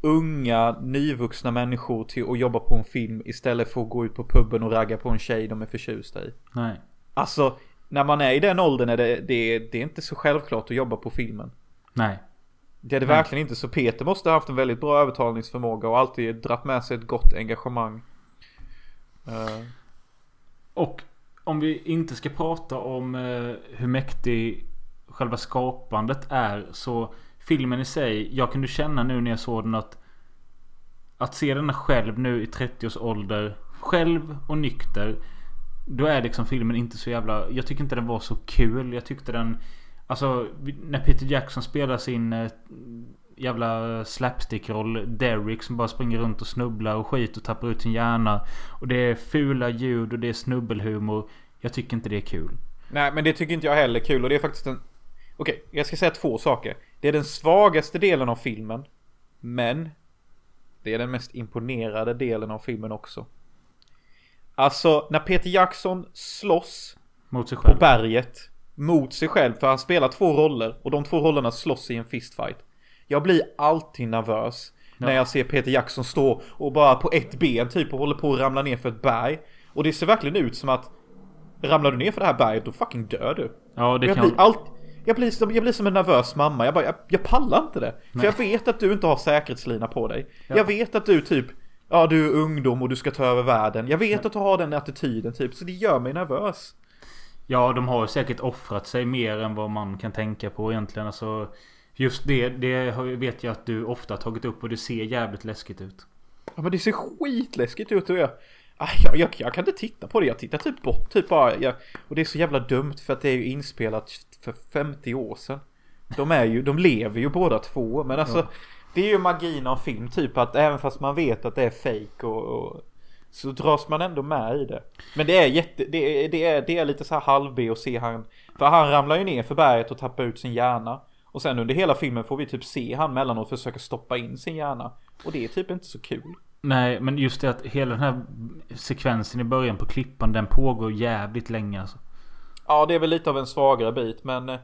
[SPEAKER 1] unga nyvuxna människor till att jobba på en film istället för att gå ut på puben och ragga på en tjej de är förtjusta i.
[SPEAKER 2] Nej.
[SPEAKER 1] Alltså, när man är i den åldern är det, det, det är inte så självklart att jobba på filmen.
[SPEAKER 2] Nej.
[SPEAKER 1] Det är det
[SPEAKER 2] Nej.
[SPEAKER 1] verkligen inte. Så Peter måste ha haft en väldigt bra övertalningsförmåga och alltid dratt med sig ett gott engagemang. Eh,
[SPEAKER 2] Och om vi inte ska prata om eh, hur mäktig själva skapandet är så filmen i sig. Jag kunde känna nu när jag såg den att att se den själv nu i 30 års ålder själv och nykter. Då är liksom filmen inte så jävla... Jag tycker inte den var så kul. Jag tyckte den... Alltså när Peter Jackson spelar sin eh, jävla slapstick-roll. Derek som bara springer runt och snubblar och skit och tappar ut sin hjärna. Och det är fula ljud och det är snubbelhumor. Jag tycker inte det är kul.
[SPEAKER 1] nej men det tycker inte jag heller är kul och det är faktiskt en... Okej, jag ska säga två saker. Det är den svagaste delen av filmen. Men det är den mest imponerade delen av filmen också. Alltså när Peter Jackson slåss
[SPEAKER 2] Mot sig
[SPEAKER 1] på
[SPEAKER 2] själv.
[SPEAKER 1] berget mot sig själv för han spelar två roller och de två rollerna slåss i en fistfight. Jag blir alltid nervös när
[SPEAKER 2] Ja.
[SPEAKER 1] jag ser Peter Jackson stå och bara på ett ben typ och håller på att ramla ner för ett berg. Och det ser verkligen ut som att ramlar du ner för det här berget då fucking dör du.
[SPEAKER 2] Ja det
[SPEAKER 1] jag,
[SPEAKER 2] kan...
[SPEAKER 1] blir allt, jag, blir som, jag blir som en nervös mamma. Jag bara, jag, jag pallar inte det. För
[SPEAKER 2] Nej.
[SPEAKER 1] jag vet att du inte har säkerhetslina på dig.
[SPEAKER 2] Ja.
[SPEAKER 1] Jag vet att du typ, ja du är ungdom och du ska ta över världen. Jag vet att du har den attityden typ, så det gör mig nervös.
[SPEAKER 2] Ja, de har säkert offrat sig mer än vad man kan tänka på egentligen. Alltså, just det, det vet jag att du ofta har tagit upp och det ser jävligt läskigt ut.
[SPEAKER 1] Ja men det ser skitläskigt ut och jag, jag, jag, jag kan inte titta på det. Jag tittar typ bort typ bara. Jag, och det är så jävla dumt för att det är ju inspelat för 50 år sedan. De är ju, de lever ju båda två. Men alltså
[SPEAKER 2] Ja.
[SPEAKER 1] det är ju magin av film typ att även fast man vet att det är fake och, och så dras man ändå med i det. Men det är jätte, det är, det är, det är lite så här halv-B att se han. För han ramlar ju ner för berget och tappar ut sin hjärna. Och sen under hela filmen får vi typ se han mellanåt försöka stoppa in sin hjärna. Och det är typ inte så kul.
[SPEAKER 2] Nej, men just det att hela den här sekvensen i början på klippan den pågår jävligt länge alltså.
[SPEAKER 1] Ja, det är väl lite av en svagare bit, men eh,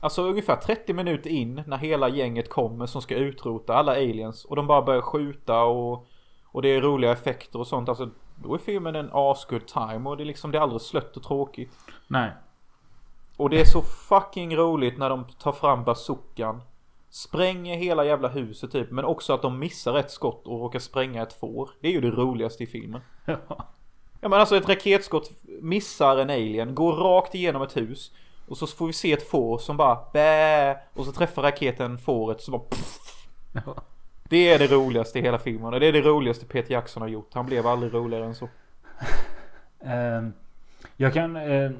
[SPEAKER 1] alltså ungefär 30 minuter in när hela gänget kommer som ska utrota alla aliens och de bara börjar skjuta och och det är roliga effekter och sånt. Alltså då är filmen en asgood time och det är liksom det är aldrig slött och tråkigt.
[SPEAKER 2] Nej.
[SPEAKER 1] Och det är så fucking roligt när de tar fram bazookan. Spränger hela jävla huset typ, men också att de missar ett skott och råkar spränga ett får. Det är ju det roligaste i filmen.
[SPEAKER 2] Ja.
[SPEAKER 1] Ja men alltså ett raketskott missar en alien, går rakt igenom ett hus. Och så får vi se ett får som bara bä Och så träffar raketen fåret så bara pff. Det är det roligaste i hela filmen och det är det roligaste Peter Jackson har gjort. Han blev aldrig roligare än så.
[SPEAKER 2] Eh, jag kan... Eh,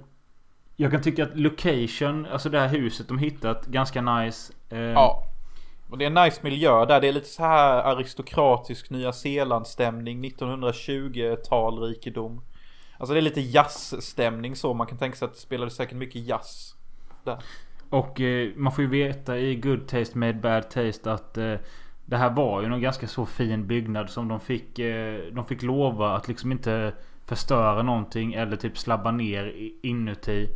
[SPEAKER 2] jag kan tycka att location, alltså det här huset de hittat, ganska nice. Eh,
[SPEAKER 1] Ja. Och det är en nice miljö där. Det är lite så här aristokratisk Nya Zeeland-stämning. 1920-tal rikedom. Alltså det är lite jazzstämning så. Man kan tänka sig att det spelade säkert mycket jazz. Där.
[SPEAKER 2] Och eh, man får ju veta i Good Taste Made Bad Taste att eh, det här var ju någon ganska så fin byggnad som de fick eh, De fick lova att liksom inte förstöra någonting eller typ slabba ner inuti.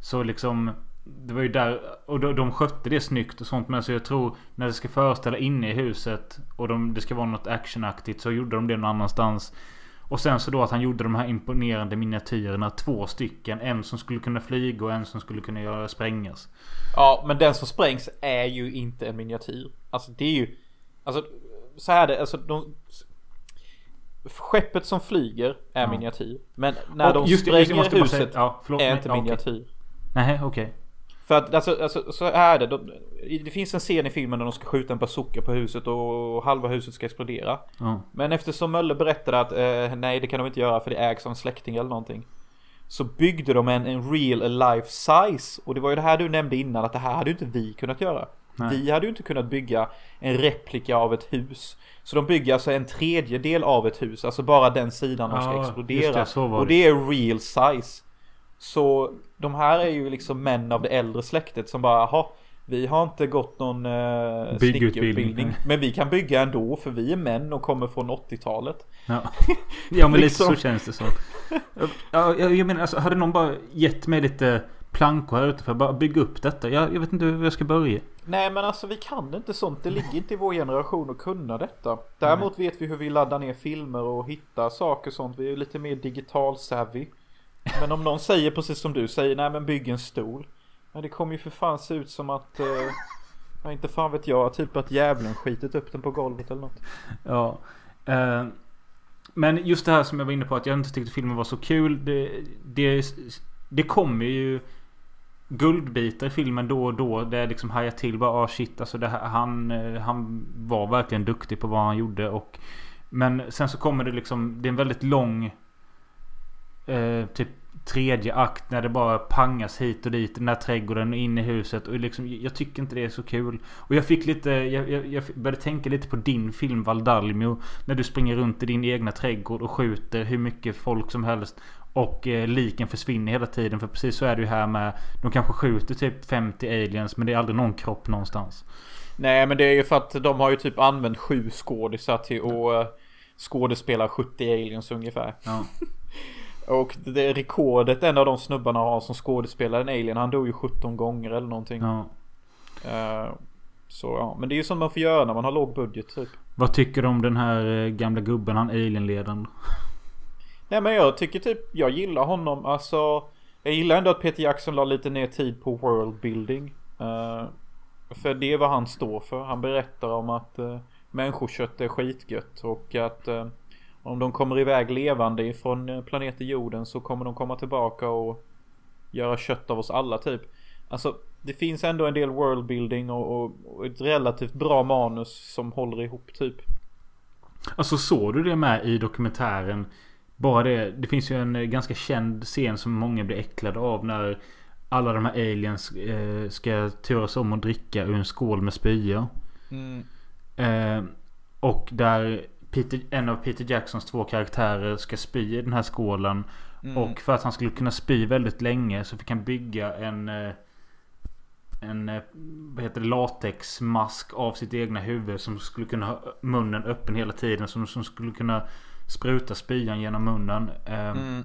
[SPEAKER 2] Så liksom det var ju där och de, de skötte det snyggt och sånt men så jag tror när det ska föreställa inne i huset och de, det ska vara något actionaktigt så gjorde de det någon annanstans. Och sen så då att han gjorde de här imponerande miniatyrerna. Två stycken. En som skulle kunna flyga och en som skulle kunna göra sprängas.
[SPEAKER 1] Ja, men den som sprängs är ju inte en miniatyr. Alltså det är ju... Alltså så här är det. Alltså de... Skeppet som flyger är
[SPEAKER 2] Ja.
[SPEAKER 1] miniatyr. Men när de
[SPEAKER 2] Och just det,
[SPEAKER 1] spränger
[SPEAKER 2] just bara säga-
[SPEAKER 1] huset
[SPEAKER 2] ja, förlåt,
[SPEAKER 1] är
[SPEAKER 2] nej,
[SPEAKER 1] inte
[SPEAKER 2] ja,
[SPEAKER 1] miniatyr.
[SPEAKER 2] Nej, okej.
[SPEAKER 1] För att alltså, alltså så är det. De, det finns en scen i filmen där de ska skjuta en bazooka på huset och halva huset ska explodera.
[SPEAKER 2] Ja.
[SPEAKER 1] Men eftersom Mölle berättade att eh, nej det kan de inte göra för det ägs av en släkting eller någonting. Så byggde de en, en real life size. Och det var ju det här du nämnde innan att det här hade ju inte vi kunnat göra.
[SPEAKER 2] Nej.
[SPEAKER 1] Vi hade ju inte kunnat bygga en replika av ett hus. Så de bygger alltså en tredjedel av ett hus. Alltså bara den sidan de ska
[SPEAKER 2] Ja,
[SPEAKER 1] explodera.
[SPEAKER 2] det,
[SPEAKER 1] och
[SPEAKER 2] det
[SPEAKER 1] är real size. Så de här är ju liksom män av det äldre släktet som bara, jaha, vi har inte gått någon
[SPEAKER 2] Byggutbildning.
[SPEAKER 1] snickerutbildning. Men vi kan bygga ändå för vi är män och kommer från 80-talet.
[SPEAKER 2] Ja, ja men
[SPEAKER 1] Liksom.
[SPEAKER 2] lite så känns det som. Ja, jag, jag menar alltså, hade någon bara gett mig lite plankor här ute för att bara bygga upp detta. Jag, jag vet inte hur jag ska börja.
[SPEAKER 1] Nej men alltså vi kan inte sånt. Det ligger inte i vår generation att kunna detta. Däremot vet vi hur vi laddar ner filmer och hittar saker och sånt. Vi är lite mer digital savvy. Men om någon säger precis som du säger, nej men bygg en stol. Men det kommer ju för fan se ut som att, eh, ja, inte fan vet jag, typ att djävulen skitit upp den på golvet eller något.
[SPEAKER 2] Ja. Eh, men just det här som jag var inne på att jag inte tyckte filmen var så kul. Det, det, det kommer ju guldbitar i filmen då och då. Där jag liksom hajar till bara ah shit alltså det här, han, eh, han var verkligen duktig på vad han gjorde. Och, men sen så kommer det liksom Det är en väldigt lång eh, Typ tredje akt när det bara pangas hit och dit. Den där trädgården och in i huset. Och liksom, jag tycker inte det är så kul. Och jag fick lite Jag, jag, jag började tänka lite på din film Valdalmio. När du springer runt i din egna trädgård och skjuter hur mycket folk som helst. Och eh, liken försvinner hela tiden. För precis så är det ju här med De kanske skjuter typ 50 aliens men det är aldrig någon kropp någonstans.
[SPEAKER 1] Nej men det är ju för att de har ju typ använt sju skådisar till att uh, skådespela 70 aliens ungefär.
[SPEAKER 2] Ja.
[SPEAKER 1] Och det rekordet en av de snubbarna har som skådespelare en alien. Han dog ju 17 gånger eller någonting.
[SPEAKER 2] ja.
[SPEAKER 1] Eh, så ja, men det är ju som man får göra när man har låg budget typ.
[SPEAKER 2] Vad tycker du om den här eh, gamla gubben, han alienledaren?
[SPEAKER 1] Nej men jag tycker typ, jag gillar honom. Alltså, jag gillar ändå att Peter Jackson la lite mer tid på worldbuilding. Uh, för det är vad han står för. Han berättar om att uh, människokött är skitgött och att uh, om de kommer iväg levande ifrån eh, planeten jorden så kommer de komma tillbaka och göra kött av oss alla typ. Alltså det finns ändå en del worldbuilding och, och, och ett relativt bra manus som håller ihop typ.
[SPEAKER 2] Alltså såg du det med i dokumentären? Bara det. Det finns ju en eh, ganska känd scen som många blir äcklade av när alla de här aliens eh, ska turas om att dricka ur en skål med spya.
[SPEAKER 1] Mm.
[SPEAKER 2] Eh, och där Peter, en av Peter Jacksons två karaktärer ska spy i den här skålen.
[SPEAKER 1] Mm.
[SPEAKER 2] Och för att han skulle kunna spy väldigt länge så fick han bygga en eh, En eh, vad heter det, latexmask av sitt egna huvud som skulle kunna ha munnen öppen hela tiden. Som, som skulle kunna spruta spyan genom munnen. Eh,
[SPEAKER 1] Mm.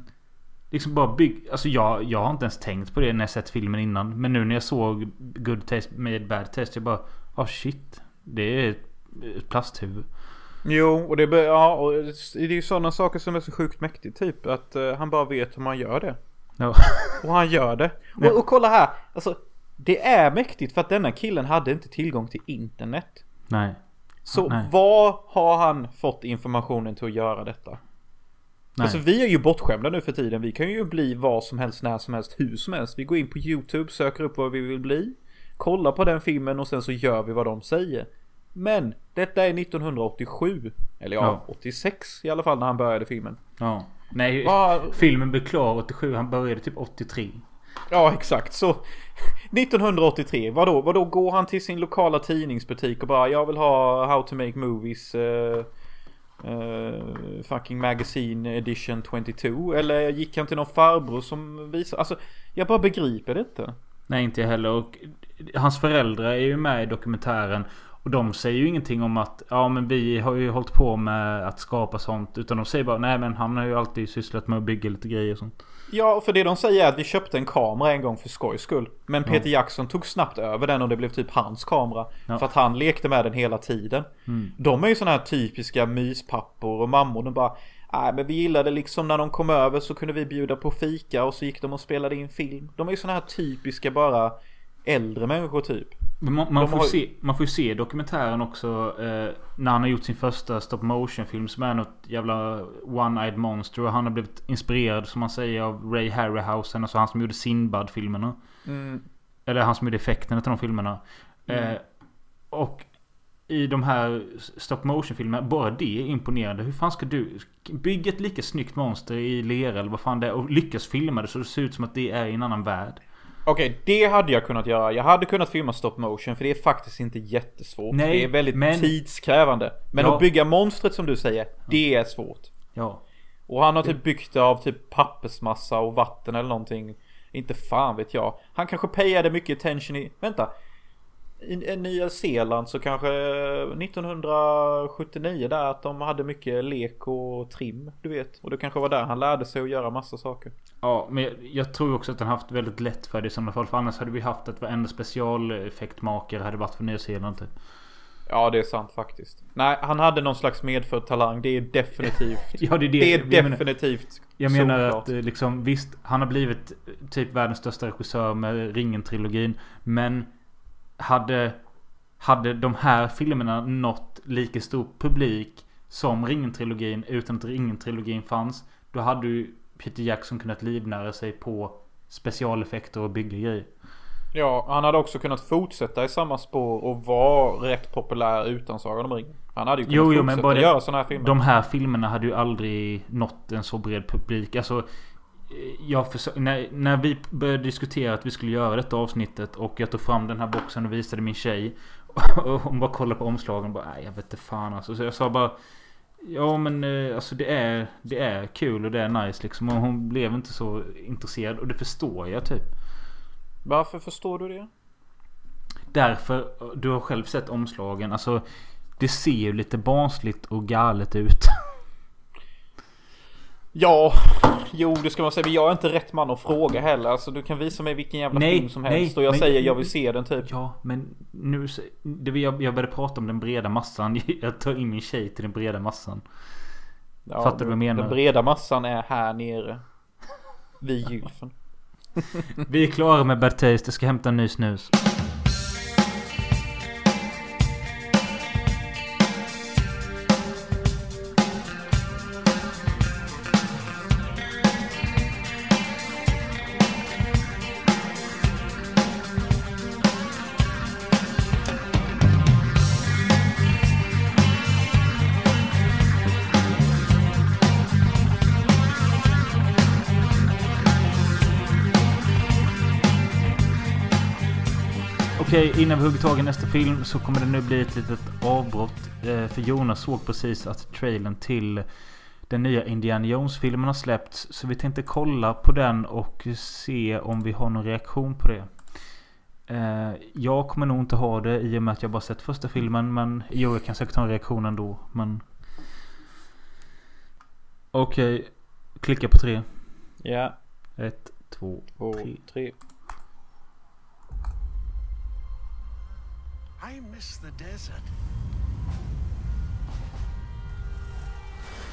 [SPEAKER 2] Liksom bara bygg... Alltså jag, jag har inte ens tänkt på det när jag sett filmen innan. Men nu när jag såg Good Taste Made Bad Taste. Jag bara... Ah shit. Det är ett plasthuvud.
[SPEAKER 1] Jo, och det, be- ja, och det är ju sådana saker som är så sjukt mäktigt typ. Att eh, han bara vet hur man gör det.
[SPEAKER 2] Ja.
[SPEAKER 1] Och han gör det.
[SPEAKER 2] Ja.
[SPEAKER 1] Och, och kolla här. Alltså, det är mäktigt för att denna killen hade inte tillgång till internet.
[SPEAKER 2] Nej.
[SPEAKER 1] Så
[SPEAKER 2] Nej.
[SPEAKER 1] vad har han fått informationen till att göra detta?
[SPEAKER 2] Nej.
[SPEAKER 1] Alltså vi är ju bortskämda nu för tiden. Vi kan ju bli vad som helst, när som helst, hur som helst. Vi går in på YouTube, söker upp vad vi vill bli. Kollar på den filmen och sen så gör vi vad de säger. Men detta är 1987. Eller ja,
[SPEAKER 2] Ja.
[SPEAKER 1] 86 i alla fall när han började filmen.
[SPEAKER 2] Ja. Nej,
[SPEAKER 1] Vad-
[SPEAKER 2] filmen blev klar 87. Han började typ 83.
[SPEAKER 1] Ja, exakt. Så 1983, vadå? Vadå går han till sin lokala tidningsbutik och bara jag vill ha How to make movies eh, eh, fucking magazine edition 22 eller gick han till någon farbror som visar alltså jag bara begriper det inte.
[SPEAKER 2] Nej, inte jag heller. Och hans föräldrar är ju med i dokumentären. Och de säger ju ingenting om att ja men vi har ju hållit på med att skapa sånt. Utan de säger bara nej men han har ju alltid sysslat med att bygga lite grejer och sånt.
[SPEAKER 1] Ja, för det de säger är att vi köpte en kamera en gång för skojs skull. Men Peter Jackson tog snabbt över den och det blev typ hans kamera.
[SPEAKER 2] Ja.
[SPEAKER 1] För att han lekte med den hela tiden.
[SPEAKER 2] Mm.
[SPEAKER 1] De är ju sådana här typiska myspappor och mammor. De bara Nej men vi gillade liksom när de kom över så kunde vi bjuda på fika och så gick de och spelade in film. De är ju sådana här typiska bara äldre människor typ.
[SPEAKER 2] Men man, man, får
[SPEAKER 1] har-
[SPEAKER 2] se, man får ju se dokumentären också eh, när han har gjort sin första stop motion film som är något jävla one-eyed monster. Och han har blivit inspirerad som man säger av Ray Harryhausen. Alltså han som gjorde Sinbad-filmerna.
[SPEAKER 1] Mm.
[SPEAKER 2] Eller han som gjorde effekterna till de filmerna. Eh, och i de här stop motion filmerna, bara det är imponerande. Hur fan ska du bygga ett lika snyggt monster i lera eller vad fan det är och lyckas filma det så det ser ut som att det är i en annan värld.
[SPEAKER 1] Okej, det hade jag kunnat göra. Jag hade kunnat filma stop motion för det är faktiskt inte jättesvårt.
[SPEAKER 2] Nej,
[SPEAKER 1] det är väldigt
[SPEAKER 2] men-
[SPEAKER 1] tidskrävande. Men
[SPEAKER 2] Ja.
[SPEAKER 1] att bygga monstret som du säger, det är svårt.
[SPEAKER 2] Ja.
[SPEAKER 1] Och han har typ byggt det av typ pappersmassa och vatten eller någonting. Inte fan vet jag. Han kanske payade mycket attention i... Vänta. I, i Nya Zeeland så kanske 1979 där att de hade mycket lek och trim. Du vet. Och det kanske var där han lärde sig att göra massa saker.
[SPEAKER 2] Ja, men jag, jag tror också att han haft väldigt lätt för det i sådana fall. För annars hade vi haft att varenda specialeffektmakare hade varit från Nya Zeeland typ.
[SPEAKER 1] Ja det är sant faktiskt. Nej han hade någon slags medfödd talang. Det är definitivt.
[SPEAKER 2] Ja, det är det.
[SPEAKER 1] Det är
[SPEAKER 2] jag menar-
[SPEAKER 1] definitivt
[SPEAKER 2] Jag menar
[SPEAKER 1] solklart.
[SPEAKER 2] att eh, liksom visst, han har blivit eh, typ världens största regissör med Ringen-trilogin. Men hade, hade de här filmerna nått lika stor publik som Ringen-trilogin utan att Ringen-trilogin fanns. Då hade ju Peter Jackson kunnat livnära sig på specialeffekter och bygga grejer.
[SPEAKER 1] Ja, han hade också kunnat fortsätta i samma spår och vara rätt populär utan Sagan om ringen. Han hade ju kunnat
[SPEAKER 2] Jo, jo,
[SPEAKER 1] fortsätta
[SPEAKER 2] men bara
[SPEAKER 1] göra sådana här filmer.
[SPEAKER 2] De här filmerna hade ju aldrig nått en så bred publik. Alltså, jag försö- när, när vi började diskutera att vi skulle göra detta avsnittet och jag tog fram den här boxen och visade min tjej. Och hon bara kollade på omslagen och bara nej jag vet inte fan alltså. Så jag sa bara Ja men eh, alltså det är, det är kul och det är nice liksom. Och hon blev inte så intresserad och det förstår jag typ.
[SPEAKER 1] Varför förstår du det?
[SPEAKER 2] Därför, du har själv sett omslagen. Alltså det ser ju lite barnsligt och galet ut.
[SPEAKER 1] Ja, jo det ska man säga. Men jag är inte rätt man att fråga heller. Alltså du kan visa mig vilken jävla
[SPEAKER 2] Nej,
[SPEAKER 1] film som
[SPEAKER 2] nej,
[SPEAKER 1] helst. och jag
[SPEAKER 2] men-
[SPEAKER 1] säger jag vill se den typ.
[SPEAKER 2] Ja, men nu... Det, jag, jag började prata om den breda massan. Jag tar in min tjej till den breda massan.
[SPEAKER 1] Ja,
[SPEAKER 2] Fattar du vad jag menar?
[SPEAKER 1] Den breda massan är här nere. Vid gylfen.
[SPEAKER 2] Vi är klara med Taste. Jag ska hämta en ny snus. Okej, innan vi hugger tag i nästa film så kommer det nu bli ett litet avbrott. Eh, För Jonas såg precis att trailern till den nya Indiana Jones-filmen har släppts. Så vi tänkte kolla på den och se om vi har någon reaktion på det. Eh, Jag kommer nog inte ha det i och med att jag bara sett första filmen. Men jo, jag kan säkert ha en reaktion ändå. Men... Okej, klicka på tre.
[SPEAKER 1] Ja,
[SPEAKER 2] Ett, två,
[SPEAKER 1] två,
[SPEAKER 2] tre.
[SPEAKER 1] tre.
[SPEAKER 3] I miss the desert.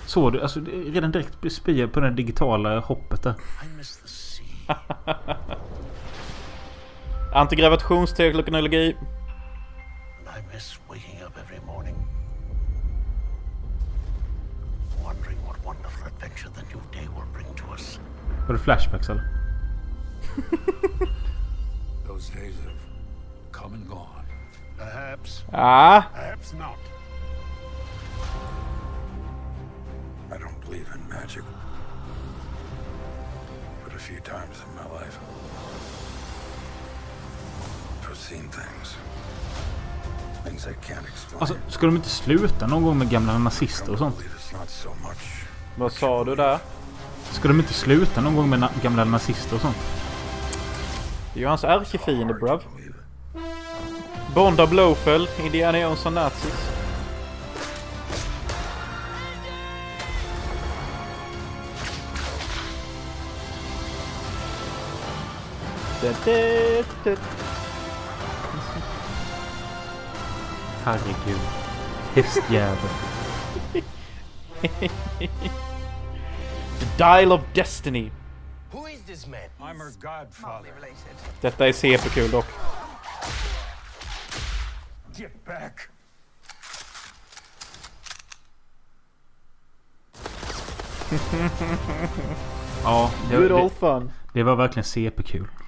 [SPEAKER 2] Såg du? Alltså redan direkt spyr på det digitala hoppet där.
[SPEAKER 3] I miss the sea.
[SPEAKER 1] Antigravitationsteknologi.
[SPEAKER 3] I miss waking up every morning. Wondering what wonderful adventure the new day will bring to us.
[SPEAKER 2] Var det flashbacks eller?
[SPEAKER 4] Those days have come and gone.
[SPEAKER 3] Perhaps.
[SPEAKER 1] Ah.
[SPEAKER 3] Perhaps not.
[SPEAKER 4] I don't believe in magic. But a few times in my life, I've seen things. Things I can't explain.
[SPEAKER 2] Alltså, ska de inte sluta någon gång med gamla nazister och sånt?
[SPEAKER 1] Vad sa du där?
[SPEAKER 2] Ska de inte sluta någon gång med na gamla nazister och sånt?
[SPEAKER 1] Det är ju hans ärkefiende, bruv.
[SPEAKER 4] Believe it.
[SPEAKER 1] Bond av Blowfell, Indiana Jones och nazis.
[SPEAKER 2] Herregud. Hästjävel.
[SPEAKER 1] The Dial of Destiny.
[SPEAKER 3] Who is this man?
[SPEAKER 4] I'm her godfather.
[SPEAKER 3] Related.
[SPEAKER 1] Detta är CP-kul dock.
[SPEAKER 4] Get back!
[SPEAKER 2] Ja, det,
[SPEAKER 1] Good
[SPEAKER 2] det,
[SPEAKER 1] old fun.
[SPEAKER 2] det var verkligen CP-kul.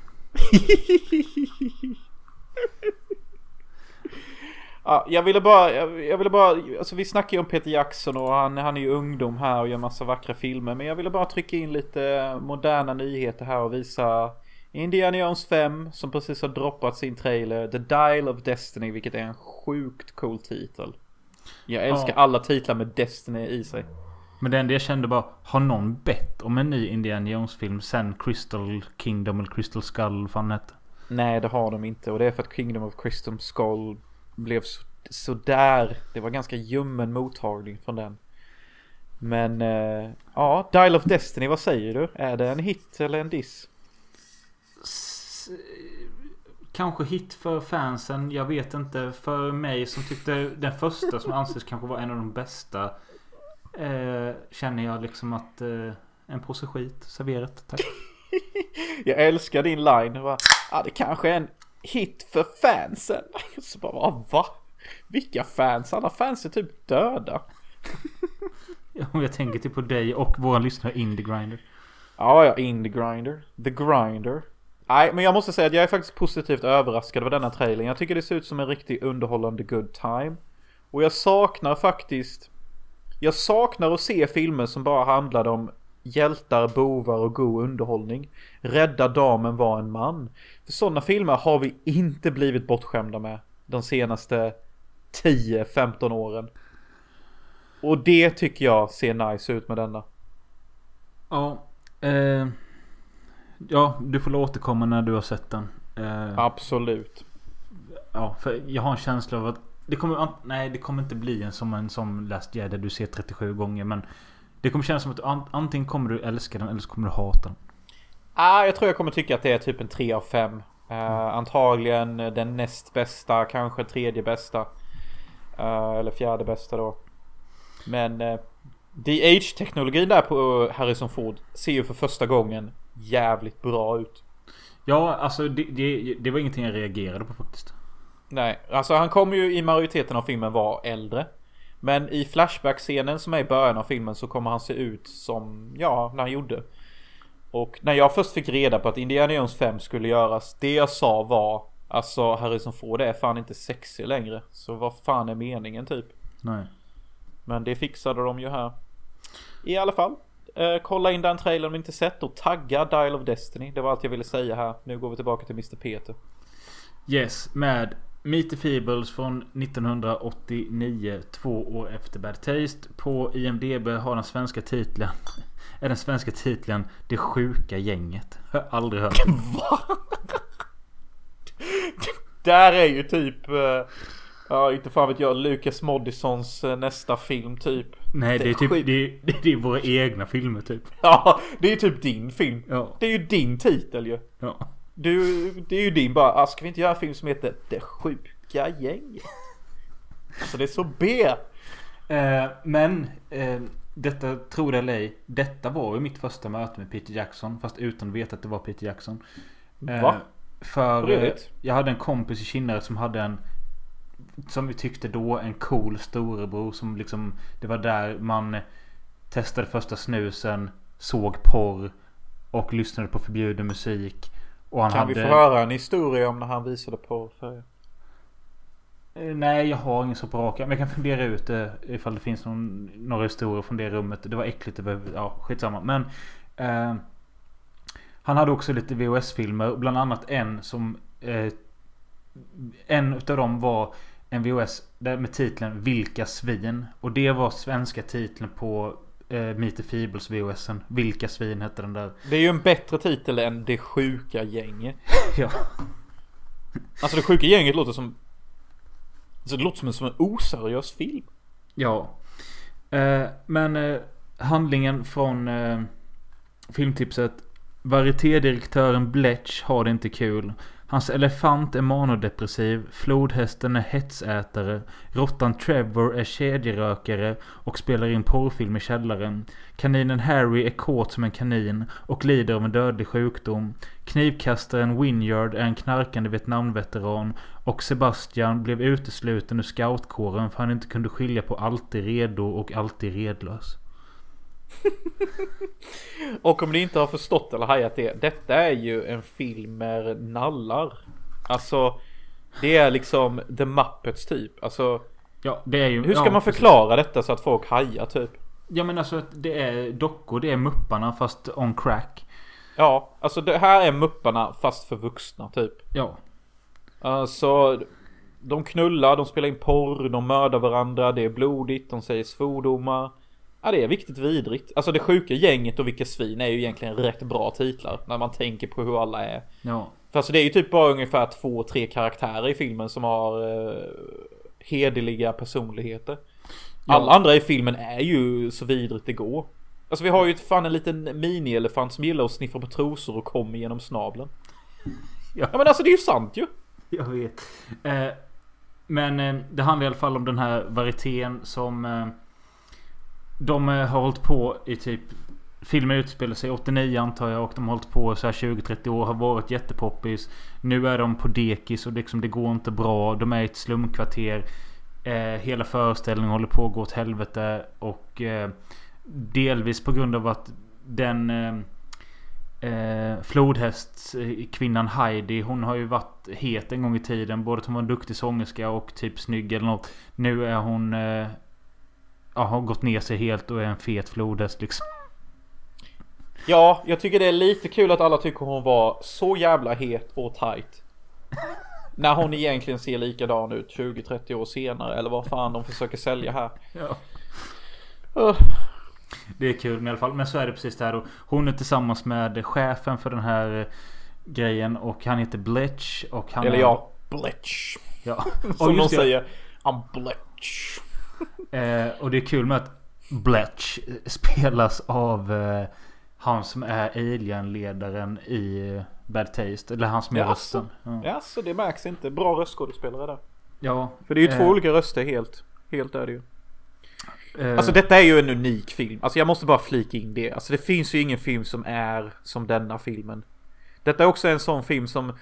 [SPEAKER 1] Ja, jag ville bara, jag, jag ville bara, alltså vi snackar ju om Peter Jackson och han, han är ju ungdom här och gör massa vackra filmer. Men jag ville bara trycka in lite moderna nyheter här och visa Indiana Jones 5 som precis har droppat sin trailer. The Dial of Destiny, vilket är en sjukt cool titel. Jag älskar
[SPEAKER 2] Ja.
[SPEAKER 1] alla titlar med Destiny i sig.
[SPEAKER 2] Men det enda jag kände bara, har någon bett om en ny Indiana Jones-film sen Crystal Kingdom eller Crystal Skull fan hette?
[SPEAKER 1] Nej, det har de inte och det är för att Kingdom of Crystal Skull blev så, så där. Det var ganska ljummen mottagning från den. Men eh, ja, Dial of Destiny, vad säger du? Är det en hit eller en diss?
[SPEAKER 2] Kanske hit för fansen, jag vet inte. För mig som tyckte den första som anses kanske vara en av de bästa. Eh, känner jag liksom att eh, en påse skit serverat. Tack.
[SPEAKER 1] Jag älskar din line. Va? Ja, det kanske är en hit för fansen. Så bara, va? va? Vilka fans? Alla fans är typ döda.
[SPEAKER 2] Ja, Jag tänker typ på dig och våra lyssnare Indie Grinder.
[SPEAKER 1] Ja, ja, Indie Grinder. The Grinder. Nej, men jag måste säga att jag är faktiskt positivt överraskad över denna trailern. Jag tycker det ser ut som en riktigt underhållande good time. Och jag saknar faktiskt... Jag saknar att se filmer som bara handlade om hjältar, bovar och god underhållning. Rädda damen var en man. För sådana filmer har vi inte blivit bortskämda med de senaste 10-15 åren. Och det tycker jag ser nice ut med denna.
[SPEAKER 2] Ja. Eh, ja, du får återkomma när du har sett den. Eh,
[SPEAKER 1] Absolut.
[SPEAKER 2] Ja, för jag har en känsla av att det kommer, nej, det kommer inte bli en som en som Last Jedi du ser 37 gånger. Men det kommer kännas som att an, antingen kommer du älska den eller så kommer du hata den.
[SPEAKER 1] Ah, jag tror jag kommer tycka att det är typ en 3 av 5. Uh, antagligen den näst bästa, kanske tredje bästa. Eh, eller fjärde bästa då. Men uh, DH-teknologin där på Harrison Ford ser ju för första gången jävligt bra ut.
[SPEAKER 2] Ja, alltså det, det, det var ingenting jag reagerade på faktiskt.
[SPEAKER 1] Nej, alltså han kommer ju i majoriteten av filmen vara äldre. Men i Flashback-scenen som är i början av filmen så kommer han se ut som, ja, när han gjorde. Och när jag först fick reda på att Indiana Jones 5 skulle göras, det jag sa var Alltså Harrison Ford är fan inte sexig längre. Så vad fan är meningen typ?
[SPEAKER 2] Nej.
[SPEAKER 1] Men det fixade de ju här. I alla fall. Eh, kolla in den trailern om ni inte sett och tagga Dial of Destiny. Det var allt jag ville säga här. Nu går vi tillbaka till Mr Peter.
[SPEAKER 2] Yes, med Meet the Feebles från 1989. Två år efter Bad Taste. På IMDB har den svenska titeln är den svenska titeln Det sjuka gänget. Jag har aldrig hört.
[SPEAKER 1] Där är ju typ eh, Ja inte fan vet jag Lucas Moodysons eh, nästa film typ
[SPEAKER 2] Nej det är typ det är, det är våra egna filmer typ.
[SPEAKER 1] Ja det är typ din film
[SPEAKER 2] Ja.
[SPEAKER 1] Det är ju din titel ju
[SPEAKER 2] Ja.
[SPEAKER 1] du, Det är ju din bara ah, Ska vi inte göra en film som heter Det sjuka gänget? Så det är så B
[SPEAKER 2] Eh, men eh, detta tror det eller ej. Detta var ju mitt första möte med Peter Jackson. Fast utan att veta att det var Peter Jackson. Eh,
[SPEAKER 1] Va?
[SPEAKER 2] För eh, jag hade en kompis i Kinnaryd som hade en Som vi tyckte då en cool storebror som liksom Det var där man Testade första snusen Såg porr Och lyssnade på förbjuden musik. Och han
[SPEAKER 1] Kan
[SPEAKER 2] hade
[SPEAKER 1] vi få höra en historia om när han visade på för er?
[SPEAKER 2] Eh, Nej jag har ingen så på raka Men jag kan fundera ut det Ifall det finns någon, några historier från det rummet. Det var äckligt det var, Ja skitsamma. Men eh, Han hade också lite VHS-filmer Bland annat en som eh, En utav dem var en där med titeln Vilka svin. Och det var svenska titeln på eh, Meet Feebles VHSen. Vilka svin hette den där.
[SPEAKER 1] Det är ju en bättre titel än Det sjuka gänget.
[SPEAKER 2] Ja.
[SPEAKER 1] Alltså Det sjuka gänget låter som... Alltså det låter som en, som en oseriös film.
[SPEAKER 2] Ja. Eh, men eh, handlingen från eh, filmtipset. Varietédirektören Bletch har det inte kul. Hans elefant är manodepressiv, flodhästen är hetsätare, råttan Trevor är kedjerökare och spelar in porrfilm i källaren. Kaninen Harry är kåt som en kanin och lider av en dödlig sjukdom. Knivkastaren Winyard är en knarkande Vietnamveteran och Sebastian blev utesluten ur scoutkåren för han inte kunde skilja på alltid redo och alltid redlös.
[SPEAKER 1] Och om ni inte har förstått eller hajat det. Detta är ju en film med nallar. Alltså. Det är liksom The Muppets typ. Alltså.
[SPEAKER 2] Ja, det är ju...
[SPEAKER 1] Hur ska
[SPEAKER 2] ja,
[SPEAKER 1] man
[SPEAKER 2] precis.
[SPEAKER 1] förklara detta så att folk hajar typ?
[SPEAKER 2] Ja men alltså det är dockor, det är Mupparna fast on crack.
[SPEAKER 1] Ja, alltså det här är Mupparna fast för vuxna typ.
[SPEAKER 2] Ja.
[SPEAKER 1] Alltså. De knullar, de spelar in porr, de mördar varandra, det är blodigt, de säger svordomar. Ja det är viktigt vidrigt. Alltså det sjuka gänget och vilka svin är ju egentligen rätt bra titlar. När man tänker på hur alla är.
[SPEAKER 2] Ja.
[SPEAKER 1] För alltså det är ju typ bara ungefär två, tre karaktärer i filmen som har eh, hederliga personligheter.
[SPEAKER 2] Ja.
[SPEAKER 1] Alla andra i filmen är ju så vidrigt det går. Alltså vi har ju fan en liten mini-elefant som gillar att sniffa på trosor och kommer genom snabeln.
[SPEAKER 2] Ja.
[SPEAKER 1] Ja men alltså det är ju sant ju.
[SPEAKER 2] Jag vet. Eh, men eh, det handlar i alla fall om den här varietén som eh, de eh, har hållit på i typ Filmen utspelar sig 89 antar jag och de har hållit på så här 20-30 år. Har varit jättepoppis. Nu är de på dekis och liksom det går inte bra. De är i ett slumkvarter. Eh, hela föreställningen håller på att gå åt helvete. Och eh, delvis på grund av att den eh, Eh, flodhästkvinnan Heidi. Hon har ju varit het en gång i tiden. Både att hon var en duktig sångerska och typ snygg eller något. Nu är hon... Eh, ja, har gått ner sig helt och är en fet flodhäst liksom.
[SPEAKER 1] Ja, jag tycker det är lite kul att alla tycker hon var så jävla het och tight. När hon egentligen ser likadan ut 20-30 år senare eller vad fan de försöker sälja här.
[SPEAKER 2] Ja.
[SPEAKER 1] Uh,
[SPEAKER 2] Det är kul i alla fall. Men så är det precis där. Och hon är tillsammans med chefen för den här eh, grejen. Och han heter Bletch. Och han
[SPEAKER 1] eller
[SPEAKER 2] är,
[SPEAKER 1] ja, Bletch.
[SPEAKER 2] Ja.
[SPEAKER 1] Som de
[SPEAKER 2] det.
[SPEAKER 1] säger. I'm Bletch.
[SPEAKER 2] Eh, och det är kul med att Bletch spelas av eh, han som är Alien-ledaren i Bad Taste. Eller han som är rösten. Ja.
[SPEAKER 1] Ja, så det märks inte. Bra röstskådespelare där.
[SPEAKER 2] ja.
[SPEAKER 1] För det är ju två
[SPEAKER 2] eh,
[SPEAKER 1] olika röster helt. Helt är det ju.
[SPEAKER 2] eh,
[SPEAKER 1] Alltså detta är ju en unik film. Alltså jag måste bara flika in det. Alltså det finns ju ingen film som är som denna filmen. Detta är också en sån film som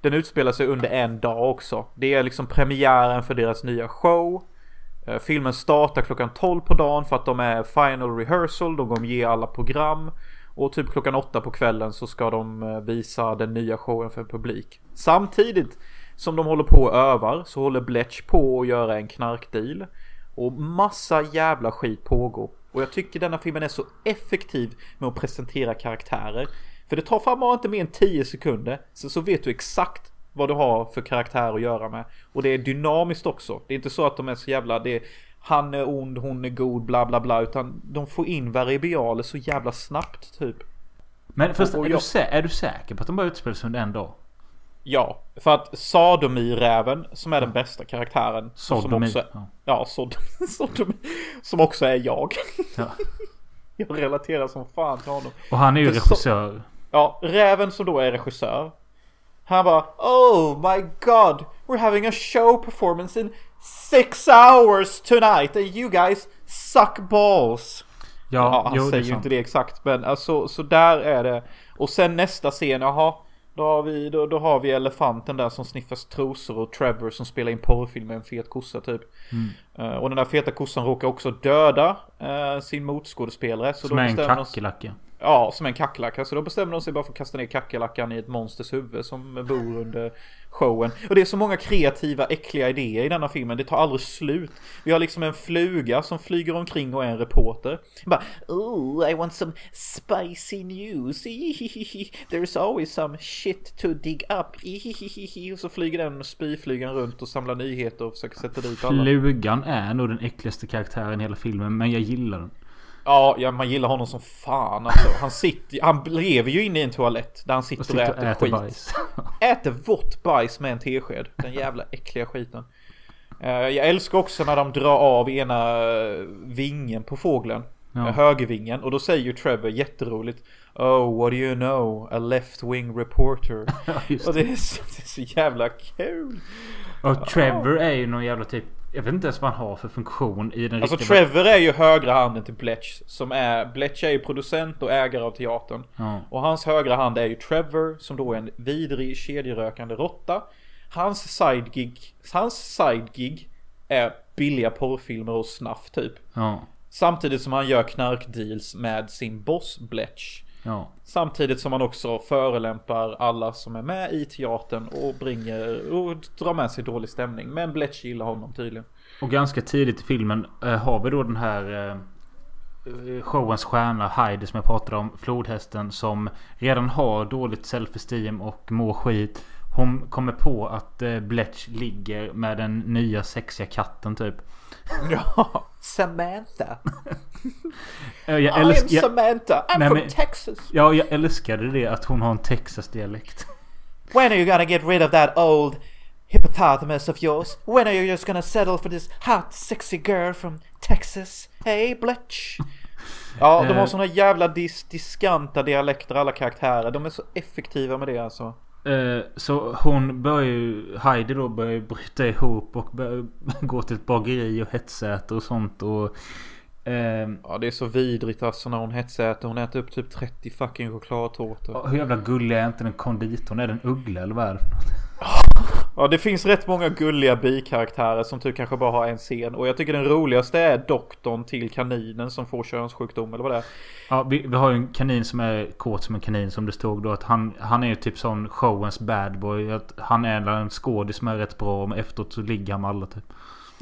[SPEAKER 1] den utspelar sig under en dag också. Det är liksom premiären för deras nya show. Eh, filmen startar klockan 12 på dagen för att de är final rehearsal. De kommer ge alla program. Och typ klockan 8 på kvällen så ska de eh, visa den nya showen för publik. Samtidigt som de håller på och övar så håller Bletch på att göra en knarkdeal. Och massa jävla skit pågår. Och jag tycker denna filmen är så effektiv med att presentera karaktärer. För det tar fan bara inte mer än 10 sekunder. Så, så vet du exakt vad du har för karaktär att göra med. Och det är dynamiskt också. Det är inte så att de är så jävla... Det är, han är ond, hon är god, bla bla bla. Utan de får in variabler så jävla snabbt typ.
[SPEAKER 2] Men först, är, du
[SPEAKER 1] jag-
[SPEAKER 2] sä- är du säker på att de bara utspelar sig under en dag?
[SPEAKER 1] Ja, för att Sadomi-räven som är den bästa karaktären. Som
[SPEAKER 2] Sodomi.
[SPEAKER 1] också,
[SPEAKER 2] Ja.
[SPEAKER 1] ja, Sod Sodomi. Som också är jag.
[SPEAKER 2] Ja.
[SPEAKER 1] Jag relaterar som fan till honom.
[SPEAKER 2] Och han är ju
[SPEAKER 1] För
[SPEAKER 2] regissör.
[SPEAKER 1] Ja, räven som då är regissör. Han bara Oh my god, we're having a show performance in six hours tonight and you guys suck balls. Ja, han
[SPEAKER 2] jo,
[SPEAKER 1] säger ju inte det exakt men alltså så där är det. Och sen nästa scen, jaha. Då har, vi, då, då har vi elefanten där som sniffas trosor och Trevor som spelar in porrfilm med en fet kossa typ.
[SPEAKER 2] Mm.
[SPEAKER 1] Eh, och den där feta kossan råkar också döda eh, sin motskådespelare. Så
[SPEAKER 2] Som är en kackerlacka.
[SPEAKER 1] Ja, som en kackerlacka. Så då bestämmer de sig bara för att kasta ner kackerlackan i ett monsters huvud som bor under showen. Och det är så många kreativa, äckliga idéer i denna filmen. Det tar aldrig slut. Vi har liksom en fluga som flyger omkring och är en reporter. Bara, oh, I want some spicy news. There's always some shit to dig up. Och så flyger den spyflugan runt och samlar nyheter och försöker sätta dit alla.
[SPEAKER 2] Flugan är nog den äckligaste karaktären i hela filmen. Men jag gillar den.
[SPEAKER 1] Ja, ja, man gillar honom som fan alltså. Han sitter han lever ju inne i en toalett där han sitter och,
[SPEAKER 2] sitter
[SPEAKER 1] äter,
[SPEAKER 2] och äter
[SPEAKER 1] skit.
[SPEAKER 2] bajs.
[SPEAKER 1] Äter vått bajs med en tesked. Den jävla äckliga skiten. Eh, Jag älskar också när de drar av ena eh, vingen på fågeln.
[SPEAKER 2] Ja.
[SPEAKER 1] Eh, Högervingen. Och då säger ju Trevor jätteroligt. Oh, what do you know? A left wing reporter.
[SPEAKER 2] Ja, just
[SPEAKER 1] och
[SPEAKER 2] det.
[SPEAKER 1] det är, så, det är så jävla kul.
[SPEAKER 2] Och Trevor är ju någon jävla typ... Jag vet inte ens vad han har för funktion i den
[SPEAKER 1] Alltså
[SPEAKER 2] riktiga...
[SPEAKER 1] Trevor är ju högra handen till Bletch. Som är, Bletch är ju producent och ägare av teatern.
[SPEAKER 2] Ja.
[SPEAKER 1] Och hans högra hand är ju Trevor som då är en vidrig kedjerökande råtta. Hans sidegig, hans sidegig är billiga porrfilmer och snaff typ.
[SPEAKER 2] Ja.
[SPEAKER 1] Samtidigt som han gör knarkdeals med sin boss Bletch.
[SPEAKER 2] Ja.
[SPEAKER 1] Samtidigt som han också förelämpar alla som är med i teatern och bringar och drar med sig dålig stämning. Men Bletch gillar honom tydligen.
[SPEAKER 2] Och ganska tidigt i filmen eh, har vi då den här eh, showens stjärna Heidi som jag pratade om. Flodhästen som redan har dåligt self-esteem och mår skit. Hon kommer på att eh, Bletch ligger med den nya sexiga katten typ.
[SPEAKER 1] Ja, Samantha.
[SPEAKER 2] Jag, älsk, jag,
[SPEAKER 1] Samantha. I'm
[SPEAKER 2] Nej,
[SPEAKER 1] from
[SPEAKER 2] men-
[SPEAKER 1] Texas.
[SPEAKER 2] ja, jag älskade det att hon har en Texas-dialekt.
[SPEAKER 1] When are you gonna get rid of that old hippopotamus of yours? When are you just gonna settle for this hot sexy girl from Texas? Hey Bletch? Ja, de har
[SPEAKER 2] Eh.
[SPEAKER 1] såna jävla dis diskanta dialekter alla karaktärer. De är så effektiva med det alltså.
[SPEAKER 2] Eh, Så hon börjar ju, Heidi då börjar bryta ihop och börjar gå till ett bageri och hetsäter och sånt och... ehm,
[SPEAKER 1] Ja, det är så vidrigt alltså när hon hetsäter. Hon äter upp typ 30 fucking chokladtårtor.
[SPEAKER 2] hur jävla gullig är inte den konditorn? Är det en uggla eller vad är det?
[SPEAKER 1] Ja, det finns rätt många gulliga bikaraktärer som typ kanske bara har en scen. Och jag tycker den roligaste är doktorn till kaninen som får könssjukdom eller vad det är.
[SPEAKER 2] Ja, vi, vi har ju en kanin som är kåt som en kanin som det stod då. Att han, han är ju typ sån showens bad boy. Att han är en skådis som är rätt bra. Men efteråt så ligger han med alla typ.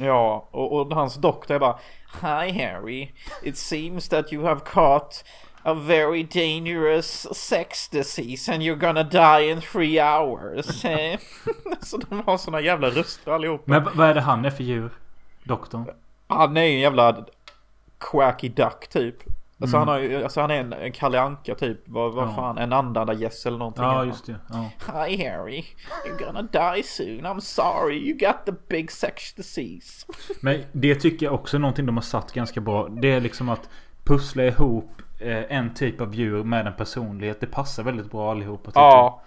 [SPEAKER 1] Ja, och, och hans doktor är bara Hi Harry, it seems that you have caught a very dangerous sex disease and you're gonna die in three hours. Eh, Så de har såna jävla röster allihopa.
[SPEAKER 2] Men vad är det han är för djur? Doktorn?
[SPEAKER 1] Han är ju en jävla quacky duck typ. Alltså
[SPEAKER 2] Mm.
[SPEAKER 1] han, har alltså han är en, en Kalle Anka typ. Vad, vad
[SPEAKER 2] Ja.
[SPEAKER 1] fan, en andanda gäss eller någonting.
[SPEAKER 2] Ja, just det. Ja.
[SPEAKER 1] Hi Harry, you're gonna die soon. I'm sorry, you got the big sex disease.
[SPEAKER 2] Men det tycker jag också är någonting de har satt ganska bra. Det är liksom att pussla ihop eh, en typ av djur med en personlighet. Det passar väldigt bra allihopa.
[SPEAKER 1] Ja,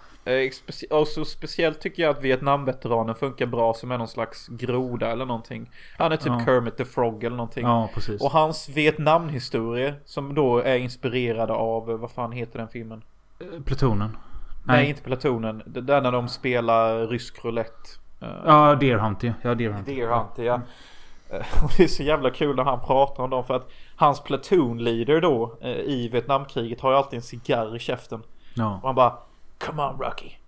[SPEAKER 1] och så speciellt tycker jag att Vietnamveteranen funkar bra som är någon slags groda eller någonting. Han är typ
[SPEAKER 2] Ja.
[SPEAKER 1] Kermit the Frog eller någonting.
[SPEAKER 2] Ja, precis.
[SPEAKER 1] Och hans Vietnamhistoria som då är inspirerade av, eh, vad fan heter den filmen?
[SPEAKER 2] Eh, Plutonen.
[SPEAKER 1] Nej, inte Platonen. Det där när de spelar rysk roulette. Eh,
[SPEAKER 2] Ja, Deer Hunter. Ja, Deer Hunter.
[SPEAKER 1] Deer Hunter ja. Eh, Och det är så jävla kul när han pratar om dem för att hans platoon leader då eh, i Vietnamkriget har ju alltid en cigarr i käften.
[SPEAKER 2] Ja.
[SPEAKER 1] Och han bara Come on Rocky.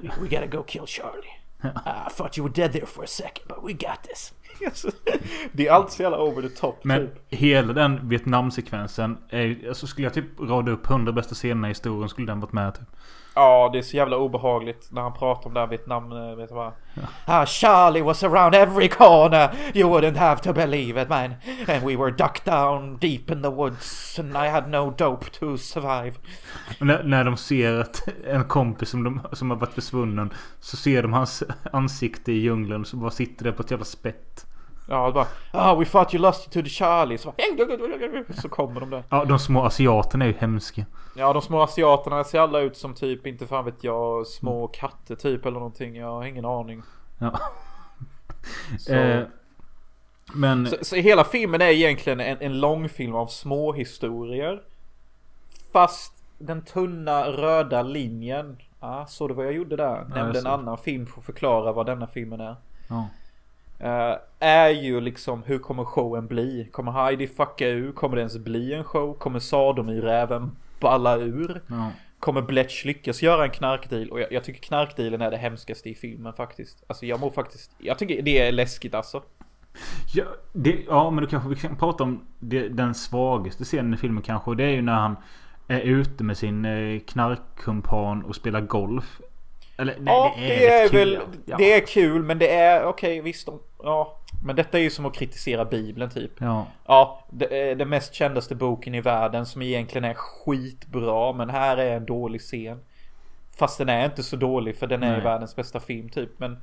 [SPEAKER 1] We gotta go kill Charlie. I thought you were dead there for a second but we got this. det är alltid så jävla over the top
[SPEAKER 2] Men
[SPEAKER 1] typ.
[SPEAKER 2] hela den Vietnamsekvensen. Är, alltså skulle jag typ rada upp 100 bästa scenerna i historien skulle den varit med typ.
[SPEAKER 1] Ja det är så jävla obehagligt när han pratar om det här Vietnam. eh, Vet du vad? Ah, Charlie was around every corner. You wouldn't have to believe it man. And we were ducked down deep in the woods. And I had no dope to survive.
[SPEAKER 2] När, när de ser att en kompis som, de, som har varit försvunnen. Så ser de hans ansikte i djungeln. Så bara sitter det på ett jävla spett.
[SPEAKER 1] Ja, bara ah, we thought you lost it to the Charlie. Så, bara, så kommer de där.
[SPEAKER 2] Ja, de små asiaterna är ju hemska.
[SPEAKER 1] Ja, de små asiaterna ser alla ut som typ, inte fan vet jag, små katter typ eller någonting. Jag har ingen aning.
[SPEAKER 2] Ja.
[SPEAKER 1] Så,
[SPEAKER 2] Eh, men
[SPEAKER 1] så, så hela filmen är egentligen en, en långfilm av små historier. Fast den tunna röda linjen. Ah, såg du vad jag gjorde där?
[SPEAKER 2] jag
[SPEAKER 1] Nämnde en annan film för att förklara vad denna filmen är.
[SPEAKER 2] ja.
[SPEAKER 1] Eh, är ju liksom hur kommer showen bli? Kommer Heidi fucka ur? Kommer det ens bli en show? Kommer Sadom i räven upp alla ur.
[SPEAKER 2] Ja.
[SPEAKER 1] Kommer Bletch lyckas göra en knarkdeal? Och jag, jag tycker knarkdealen är det hemskaste i filmen faktiskt. Alltså jag mår faktiskt, jag tycker det är läskigt alltså.
[SPEAKER 2] Ja, det, ja men då kanske vi kan prata om det, den svagaste scenen i filmen kanske. Och det är ju när han är ute med sin eh, knarkkumpan och spelar golf. Eller nej,
[SPEAKER 1] ja,
[SPEAKER 2] det är,
[SPEAKER 1] det är
[SPEAKER 2] kul,
[SPEAKER 1] väl,
[SPEAKER 2] ja.
[SPEAKER 1] det är kul men det är okej visst. de- Ja, men detta är ju som att kritisera bibeln typ.
[SPEAKER 2] Ja.
[SPEAKER 1] Ja, det är den mest kändaste boken i världen som egentligen är skitbra men här är en dålig scen. Fast den är inte så dålig för den är
[SPEAKER 2] Nej.
[SPEAKER 1] världens bästa film typ. Men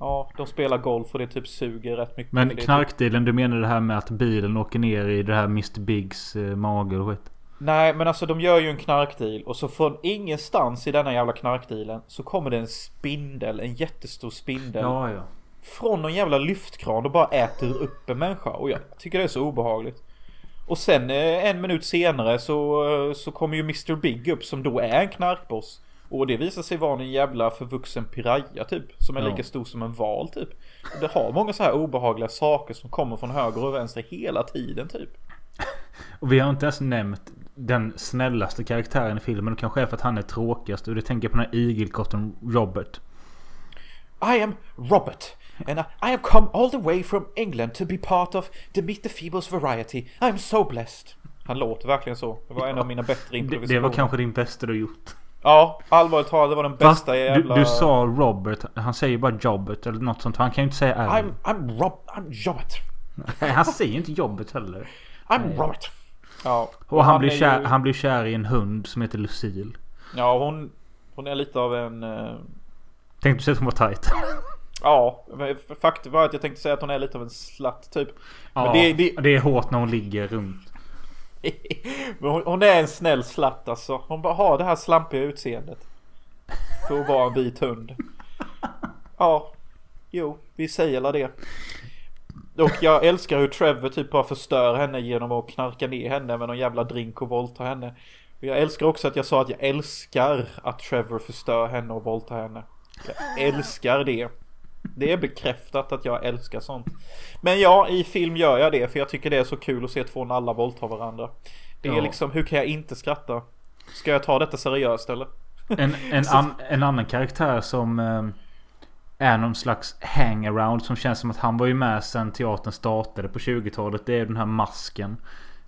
[SPEAKER 1] ja, de spelar golf och det typ suger rätt mycket.
[SPEAKER 2] Men
[SPEAKER 1] är typ-
[SPEAKER 2] knarkdealen, du menar det här med att bilen åker ner i det här Mr Biggs eh, mage och skit?
[SPEAKER 1] Nej men alltså de gör ju en knarkdeal och så från ingenstans i denna jävla knarkdealen så kommer det en spindel, en jättestor spindel.
[SPEAKER 2] Ja, ja.
[SPEAKER 1] Från någon jävla lyftkran och bara äter upp en människa och jag tycker det är så obehagligt. Och sen eh, en minut senare så, eh, så kommer ju Mr Big upp som då är en knarkboss. Och det visar sig vara en jävla förvuxen piraya typ. Som är
[SPEAKER 2] Ja.
[SPEAKER 1] lika stor som en val typ. Och det har många så här obehagliga saker som kommer från höger och vänster hela tiden typ.
[SPEAKER 2] Och vi har inte ens nämnt den snällaste karaktären i filmen. Och kanske är för att han är tråkigast. Och det tänker jag på den här igelkotten Robert.
[SPEAKER 1] I am Robert, and I, have come all the way from England to be part of the Meet the Feebles variety. I am so blessed. Han låter verkligen så. Det var en av mina bättre
[SPEAKER 2] Det,
[SPEAKER 1] improvisationer.
[SPEAKER 2] det var kanske din bästa du gjort.
[SPEAKER 1] Ja, allvarligt talat, det var den
[SPEAKER 2] Fast
[SPEAKER 1] bästa
[SPEAKER 2] du,
[SPEAKER 1] jävla...
[SPEAKER 2] du sa Robert. Han säger bara Jobbet eller något sånt. Han kan ju inte säga R.
[SPEAKER 1] I'm, I'm Rob... I'm Robert.
[SPEAKER 2] Nej, Han säger inte Jobbet heller.
[SPEAKER 1] I'm Robert. Ja.
[SPEAKER 2] Och han, blir
[SPEAKER 1] är
[SPEAKER 2] kär,
[SPEAKER 1] ju-
[SPEAKER 2] han blir kär i en hund som heter Lucille.
[SPEAKER 1] Ja, hon... Hon är lite av en...
[SPEAKER 2] Tänkte du säga att hon var tight?
[SPEAKER 1] Ja, faktum var att jag tänkte säga att hon är lite av en slatt typ. Men
[SPEAKER 2] Ja,
[SPEAKER 1] det, det,
[SPEAKER 2] det är hårt när hon ligger runt.
[SPEAKER 1] Men hon, hon är en snäll slatt alltså. Hon bara har det här slampiga utseendet. För att vara en vit hund. Ja, jo, vi säger la det. Och jag älskar hur Trevor typ bara förstör henne genom att knarka ner henne med någon jävla drink och våldta henne. Och jag älskar också att jag sa att jag älskar att Trevor förstör henne och våldtar henne. Jag älskar det. Det är bekräftat att jag älskar sånt. Men ja, i film gör jag det för jag tycker det är så kul att se två nalla våldta varandra. Det är
[SPEAKER 2] Ja.
[SPEAKER 1] liksom, hur kan jag inte skratta? Ska jag ta detta seriöst eller?
[SPEAKER 2] En, en, an, en annan karaktär som eh, är någon slags hangaround som känns som att han var ju med sen teatern startade på 20-talet. Det är den här masken.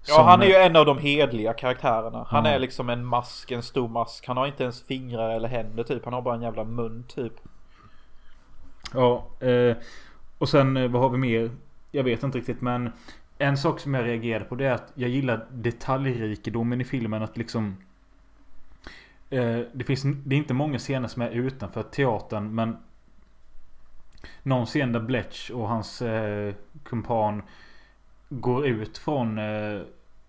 [SPEAKER 1] Ja,
[SPEAKER 2] Som-
[SPEAKER 1] han är ju en av de hedliga karaktärerna. Han
[SPEAKER 2] Ja.
[SPEAKER 1] är liksom en mask, en stor mask. Han har inte ens fingrar eller händer typ. Han har bara en jävla mun typ.
[SPEAKER 2] Ja, eh, och sen eh, vad har vi mer? Jag vet inte riktigt men en sak som jag reagerade på det är att jag gillar detaljrikedomen i filmen att liksom eh, det, finns, det är inte många scener som är utanför teatern men Någon scen där Bletch och hans eh, kumpan Går ut från eh,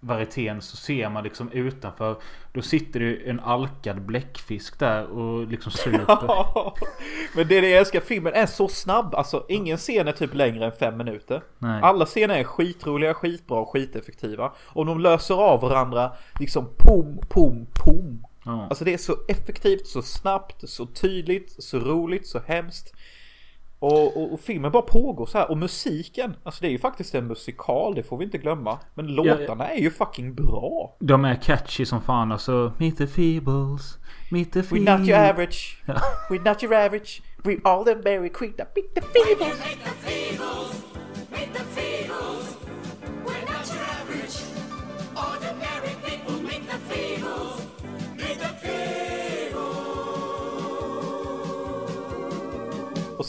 [SPEAKER 2] Varietén så ser man liksom utanför Då sitter det en alkad bläckfisk där och liksom super
[SPEAKER 1] Men det är det jag älskar, filmen är så snabb. Alltså ingen scen är typ längre än fem minuter.
[SPEAKER 2] Nej.
[SPEAKER 1] Alla scener är skitroliga, skitbra och skiteffektiva. Och de löser av varandra liksom pom, pom, pom.
[SPEAKER 2] Ja.
[SPEAKER 1] Alltså det är så effektivt, så snabbt, så tydligt, så roligt, så hemskt. Och, och, och filmen bara pågår så här. Och musiken, alltså det är ju faktiskt en musikal, det får vi inte glömma. Men låtarna är ju fucking bra.
[SPEAKER 2] De är catchy som fan alltså. Meet the Feebles. Meet the
[SPEAKER 1] We're
[SPEAKER 2] Feebles.
[SPEAKER 1] not your average, we're not your average. We're all the very queen that beat the feebles.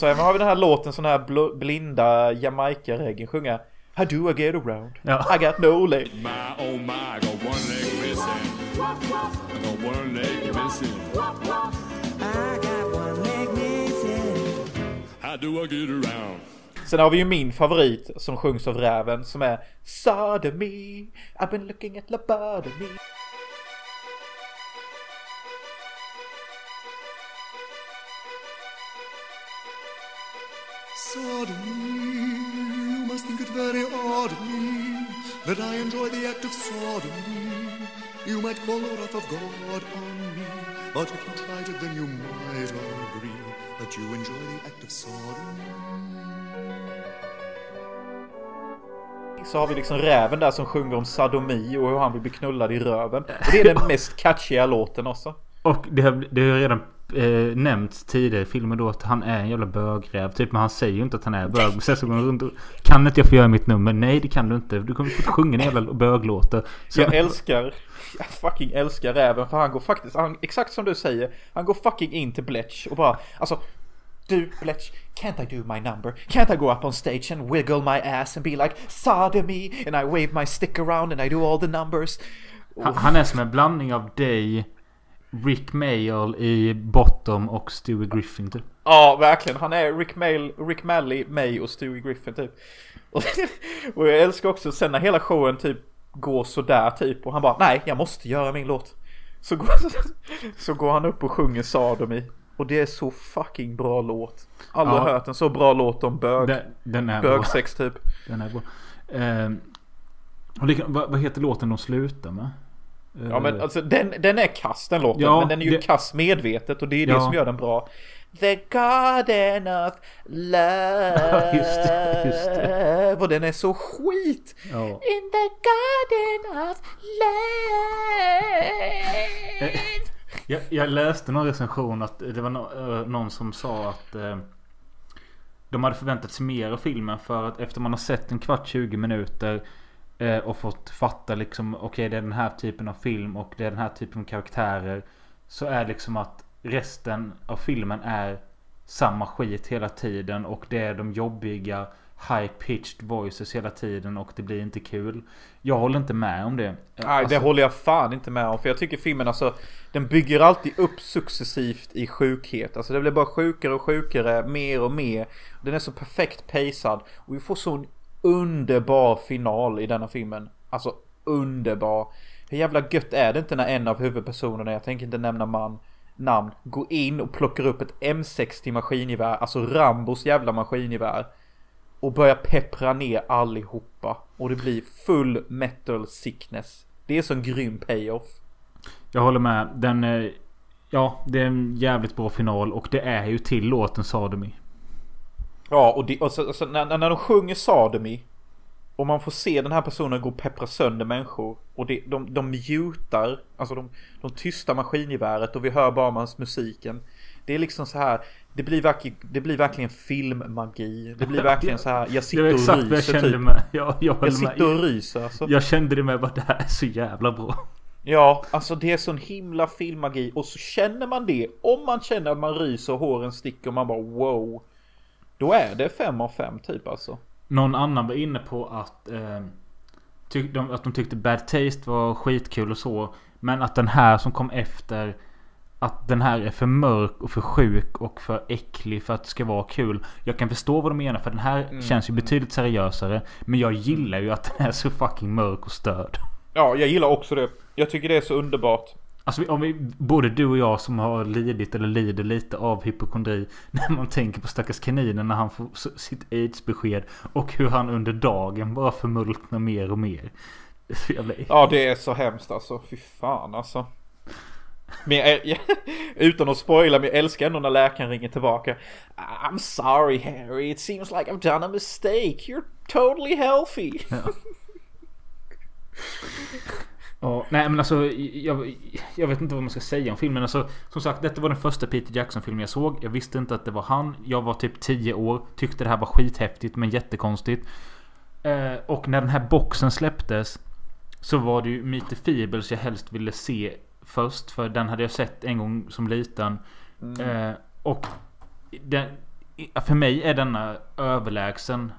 [SPEAKER 1] Och sen har vi den här låten sån här bl- blinda Jamaica-reggae sjunga. How do I get around?
[SPEAKER 2] Ja.
[SPEAKER 1] I got no leg.
[SPEAKER 5] My oh my, I got one leg missing. I got one leg missing.
[SPEAKER 6] I got one leg missing.
[SPEAKER 5] How do I get around?
[SPEAKER 1] Sen har vi ju min favorit som sjungs av räven som är Sodomy, I've been looking at lobotomy.
[SPEAKER 7] Sodomy, you must think it very odd of me that I enjoy the act of sodomy. You might call the wrath of God on me, but if you tried it, then you might agree that you enjoy the act of sodomy.
[SPEAKER 1] så har vi liksom räven där som sjunger om sadomi och hur han vill bli knullad i röven. Och det är den mest catchiga låten också.
[SPEAKER 2] Och det har, det har redan eh, nämnts tidigare i filmen då att han är en jävla bögräv. Typ men han säger ju inte att han är bög. Sen så går han runt och Kan inte jag få göra mitt nummer? Nej det kan du inte. Du kommer få sjunga en jävla böglåtar. Så,
[SPEAKER 1] Jag älskar, jag fucking älskar räven för han går faktiskt, han, exakt som du säger, han går fucking in till Bletch och bara, alltså du Bletch, can't I do my number? Can't I go up on stage and wiggle my ass and be like sodomy and I wave my stick around and I do all the numbers?
[SPEAKER 2] han, han är som en blandning av dig, Rick Mayall i Bottom och Stewie Griffin typ.
[SPEAKER 1] Ja, verkligen. Han är Rick, Mail, Rick Malley, May och Stewie Griffin typ. Och, och jag älskar också sen när hela showen typ går sådär typ och han bara nej, jag måste göra min låt. Så går, så går han upp och sjunger Sadomi. Och det är så fucking bra låt. Aldrig
[SPEAKER 2] Ja.
[SPEAKER 1] hört en så bra låt om bög.
[SPEAKER 2] Den, den är bra.
[SPEAKER 1] Bögsex typ.
[SPEAKER 2] Den är bra. Ehm, och lika, vad, vad heter låten de slutar med?
[SPEAKER 1] Ja men alltså den, den är kass den låten.
[SPEAKER 2] Ja,
[SPEAKER 1] men den är ju
[SPEAKER 2] det-
[SPEAKER 1] kass medvetet och det är det
[SPEAKER 2] Ja.
[SPEAKER 1] som gör den bra. The Garden of Love.
[SPEAKER 2] Just det, just det.
[SPEAKER 1] Och den är så skit.
[SPEAKER 2] Ja.
[SPEAKER 1] In the Garden of Love.
[SPEAKER 2] Jag, jag läste någon recension att det var no, eh, någon som sa att eh, de hade förväntat sig mer av filmen för att efter man har sett en kvart 20 minuter eh, och fått fatta liksom okej det är den här typen av film och det är den här typen av karaktärer så är liksom att resten av filmen är samma skit hela tiden och det är de jobbiga high pitched voices hela tiden och det blir inte kul. Jag håller inte med om det.
[SPEAKER 1] Nej,
[SPEAKER 2] Alltså-
[SPEAKER 1] det håller jag fan inte med om. För jag tycker filmen alltså, den bygger alltid upp successivt i sjukhet. Alltså det blir bara sjukare och sjukare, mer och mer. Den är så perfekt pacad. Och vi får så en underbar final i denna filmen. Alltså underbar. Hur jävla gött är det inte när en av huvudpersonerna, jag tänker inte nämna man, namn, går in och plockar upp ett M60 maskingevär, alltså Rambos jävla maskingevär. Och börjar peppra ner allihopa. Och det blir full metal sickness. Det är sån grym payoff.
[SPEAKER 2] Jag håller med. Den... Eh, ja, det är en jävligt bra final och det är ju till låten Sadomi.
[SPEAKER 1] Ja, och, det, och så, så, när, när de sjunger Sadomi och man får se den här personen gå och peppra sönder människor och det, de, de mutar, alltså de, de tystar maskingeväret och vi hör bara musiken. Det är liksom så här, det blir, verkligen, det blir verkligen filmmagi. Det blir verkligen så här, jag
[SPEAKER 2] Det
[SPEAKER 1] sitter
[SPEAKER 2] var
[SPEAKER 1] och
[SPEAKER 2] exakt vad jag
[SPEAKER 1] ryser
[SPEAKER 2] kände
[SPEAKER 1] typ.
[SPEAKER 2] med. Jag, jag,
[SPEAKER 1] Jag sitter och
[SPEAKER 2] med.
[SPEAKER 1] ryser alltså.
[SPEAKER 2] Jag kände det med bara det här är så jävla bra.
[SPEAKER 1] Ja, alltså det är sån himla filmmagi och så känner man det. Om man känner att man ryser och håren sticker och man bara wow. Då är det fem av fem typ alltså.
[SPEAKER 2] Någon annan var inne på att, eh, tyck, de, att de tyckte Bad Taste var skitkul och så. Men att den här som kom efter att den här är för mörk och för sjuk och för äcklig för att det ska vara kul. Jag kan förstå vad de menar för den här känns ju betydligt seriösare. Men jag gillar ju att den är så fucking mörk och störd.
[SPEAKER 1] Ja, jag gillar också det. Jag tycker det är så underbart.
[SPEAKER 2] Alltså om vi, både du och jag som har lidit eller lider lite av hypokondri. När man tänker på stackars kaninen när han får sitt aids-besked. Och hur han under dagen bara förmultnar mer och mer. Det
[SPEAKER 1] Ja, det är så hemskt alltså. Fy fan alltså. Men jag, utan att spoila, men jag älskar ändå när läkaren ringer tillbaka. I'm sorry Harry, it seems like I've done a mistake. You're totally healthy.
[SPEAKER 2] Ja, nej men alltså jag, jag vet inte vad man ska säga om filmen. Alltså, som sagt, detta var den första Peter Jackson-filmen jag såg. Jag visste inte att det var han. Jag var typ 10 år. Tyckte det här var skithäftigt men jättekonstigt. Eh, och när den här boxen släpptes så var det ju Meet the Feebles jag helst ville se först. För den hade jag sett en gång som liten. Eh, och den, för mig är denna överlägsen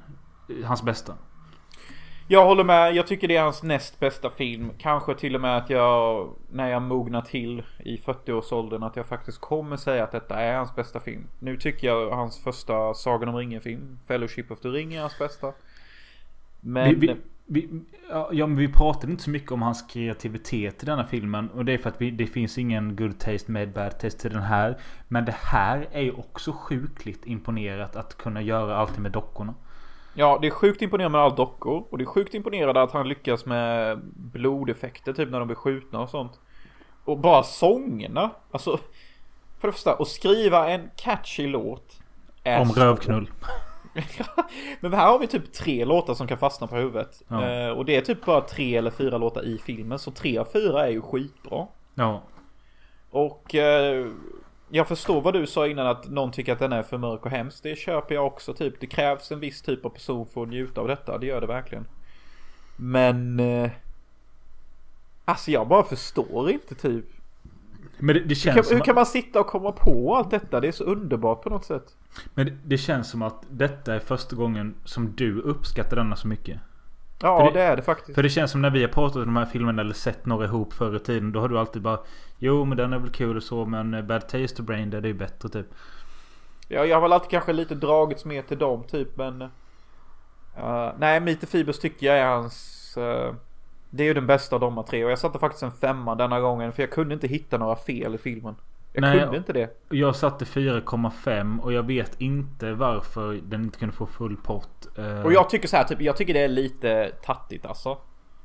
[SPEAKER 2] hans bästa.
[SPEAKER 1] Jag håller med, jag tycker det är hans näst bästa film. Kanske till och med att jag, när jag mognar till i 40-årsåldern, att jag faktiskt kommer säga att detta är hans bästa film. Nu tycker jag hans första Sagan om ringen-film, Fellowship of the Ring, är hans bästa. Men...
[SPEAKER 2] Vi, vi, vi, ja, men vi pratade inte så mycket om hans kreativitet i denna filmen. Och det är för att vi, det finns ingen good taste med bad taste till den här. Men det här är ju också sjukligt imponerat att kunna göra allt med dockorna.
[SPEAKER 1] Ja, det är sjukt imponerande med alla dockor. Och det är sjukt imponerande att han lyckas med blodeffekter typ när de blir skjutna och sånt. Och bara sångerna. Alltså, för det första, att skriva en catchy låt.
[SPEAKER 2] Om
[SPEAKER 1] så-
[SPEAKER 2] rövknull.
[SPEAKER 1] Men här har vi typ tre låtar som kan fastna på huvudet.
[SPEAKER 2] Ja.
[SPEAKER 1] Eh, och det är typ bara tre eller fyra låtar i filmen. Så tre av fyra är ju skitbra.
[SPEAKER 2] Ja.
[SPEAKER 1] Och eh, jag förstår vad du sa innan att någon tycker att den är för mörk och hemsk. Det köper jag också typ. Det krävs en viss typ av person för att njuta av detta. Det gör det verkligen. Men... Eh, alltså jag bara förstår inte typ.
[SPEAKER 2] Men det, det
[SPEAKER 1] Hur
[SPEAKER 2] känns
[SPEAKER 1] kan,
[SPEAKER 2] som
[SPEAKER 1] hur kan man sitta och komma på allt detta? Det är så underbart på något sätt.
[SPEAKER 2] Men det, det känns som att detta är första gången som du uppskattar denna så mycket.
[SPEAKER 1] Ja det,
[SPEAKER 2] det-
[SPEAKER 1] är det faktiskt.
[SPEAKER 2] För det känns som när vi har pratat om de här filmerna eller sett några ihop förr i tiden. Då har du alltid bara Jo men den är väl kul och så men eh, Bad Taste of Brain Dead är ju bättre typ.
[SPEAKER 1] Ja, jag har väl alltid kanske lite dragits mer till dem typ men... Uh, nej, Meet Phoebus tycker jag är hans... eh, det är ju den bästa av de tre och jag satte faktiskt en femma denna gången för jag kunde inte hitta några fel i filmen. Jag
[SPEAKER 2] Nej,
[SPEAKER 1] kunde inte det.
[SPEAKER 2] Jag satte 4,5 och jag vet inte varför den inte kunde få full pott. Eh,
[SPEAKER 1] Och jag tycker så här, typ, jag tycker det är lite tattigt alltså.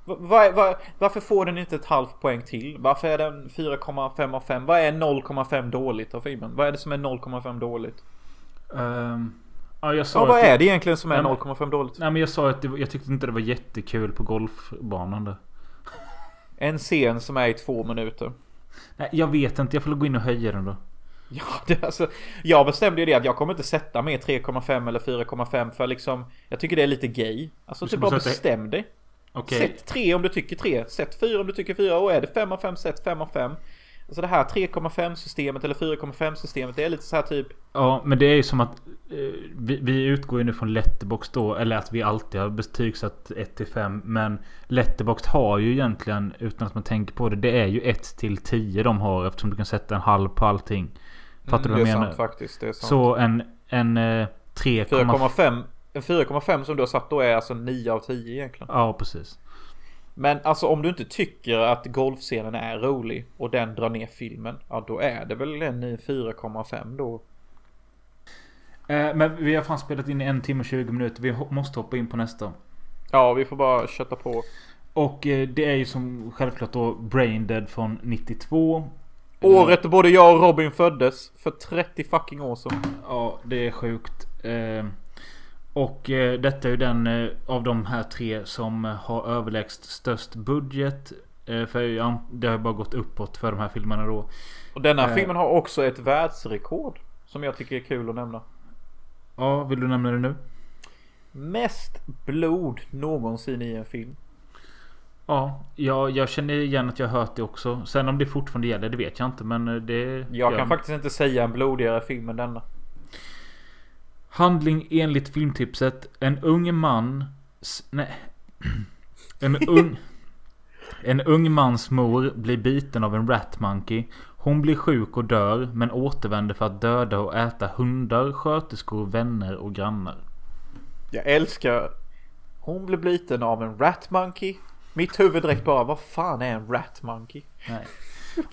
[SPEAKER 1] Va, va, va, varför får den inte ett halvt poäng till? Varför är den 4,5 av 5? Vad är 0,5 dåligt av filmen? Vad är det som är 0,5 dåligt?
[SPEAKER 2] ehm, ja, jag sa
[SPEAKER 1] Ja, vad
[SPEAKER 2] att
[SPEAKER 1] är det egentligen som är
[SPEAKER 2] Nej, men-
[SPEAKER 1] 0,5 dåligt?
[SPEAKER 2] Nej men jag sa att det, var- jag tyckte inte det var jättekul på golfbanan där.
[SPEAKER 1] En scen som är i två minuter.
[SPEAKER 2] Nej jag vet inte, jag får gå in och höja den då.
[SPEAKER 1] Ja, det, alltså, jag bestämde ju det att jag kommer inte sätta mer 3,5 eller 4,5 för liksom Jag tycker det är lite gay. Alltså typ bara bestäm dig.
[SPEAKER 2] Okej.
[SPEAKER 1] Sätt 3 om du tycker 3. Sätt 4 om du tycker 4. Och är det 5 av 5, sätt 5 av 5. Alltså det här 3,5 systemet eller 4,5 systemet. Det är lite så här typ.
[SPEAKER 2] Ja men det är ju som att eh, vi, vi utgår ju nu från Letterbox då. Eller att vi alltid har betygsatt 1 till 5. Men Letterbox har ju egentligen utan att man tänker på det. Det är ju 1 till 10 de har eftersom du kan sätta en halv på allting. Fattar
[SPEAKER 1] Mm,
[SPEAKER 2] du
[SPEAKER 1] det
[SPEAKER 2] vad jag
[SPEAKER 1] sant
[SPEAKER 2] menar?
[SPEAKER 1] faktiskt. Det är sant.
[SPEAKER 2] Så en, en eh, 3,5.
[SPEAKER 1] 4,5. En 4,5 som du har satt då är alltså 9 av 10 egentligen.
[SPEAKER 2] Ja precis.
[SPEAKER 1] Men alltså om du inte tycker att golfscenen är rolig och den drar ner filmen. Ja då är det väl en i 4,5 då.
[SPEAKER 2] Eh, men vi har fan spelat in i en timme och 20 minuter. Vi måste hoppa in på nästa.
[SPEAKER 1] Ja vi får bara kötta på.
[SPEAKER 2] Och eh, det är ju som självklart då Brain Dead från 92.
[SPEAKER 1] Året då både jag och Robin föddes. För 30 fucking år sedan.
[SPEAKER 2] Ja, det är sjukt. Eh, och eh, detta är ju den eh, av de här tre som eh, har överlägst störst budget. Eh, för ja, det har bara gått uppåt för de här filmerna då.
[SPEAKER 1] Och denna filmen har också ett världsrekord. Som jag tycker är kul att nämna.
[SPEAKER 2] Ja, vill du nämna det nu?
[SPEAKER 1] Mest blod någonsin i en film.
[SPEAKER 2] Ja, jag, jag känner igen att jag har hört det också. Sen om det fortfarande gäller, det vet jag inte. Men det...
[SPEAKER 1] Jag kan faktiskt inte säga en blodigare film än denna.
[SPEAKER 2] Handling enligt filmtipset. En ung man... Nej. En ung... En ung mans mor blir biten av en rat monkey. Hon blir sjuk och dör men återvänder för att döda och äta hundar, sköterskor, vänner och grannar.
[SPEAKER 1] Jag älskar... Hon blev biten av en rat monkey. Mitt huvud direkt bara, vad fan är en rat monkey?
[SPEAKER 2] Nej.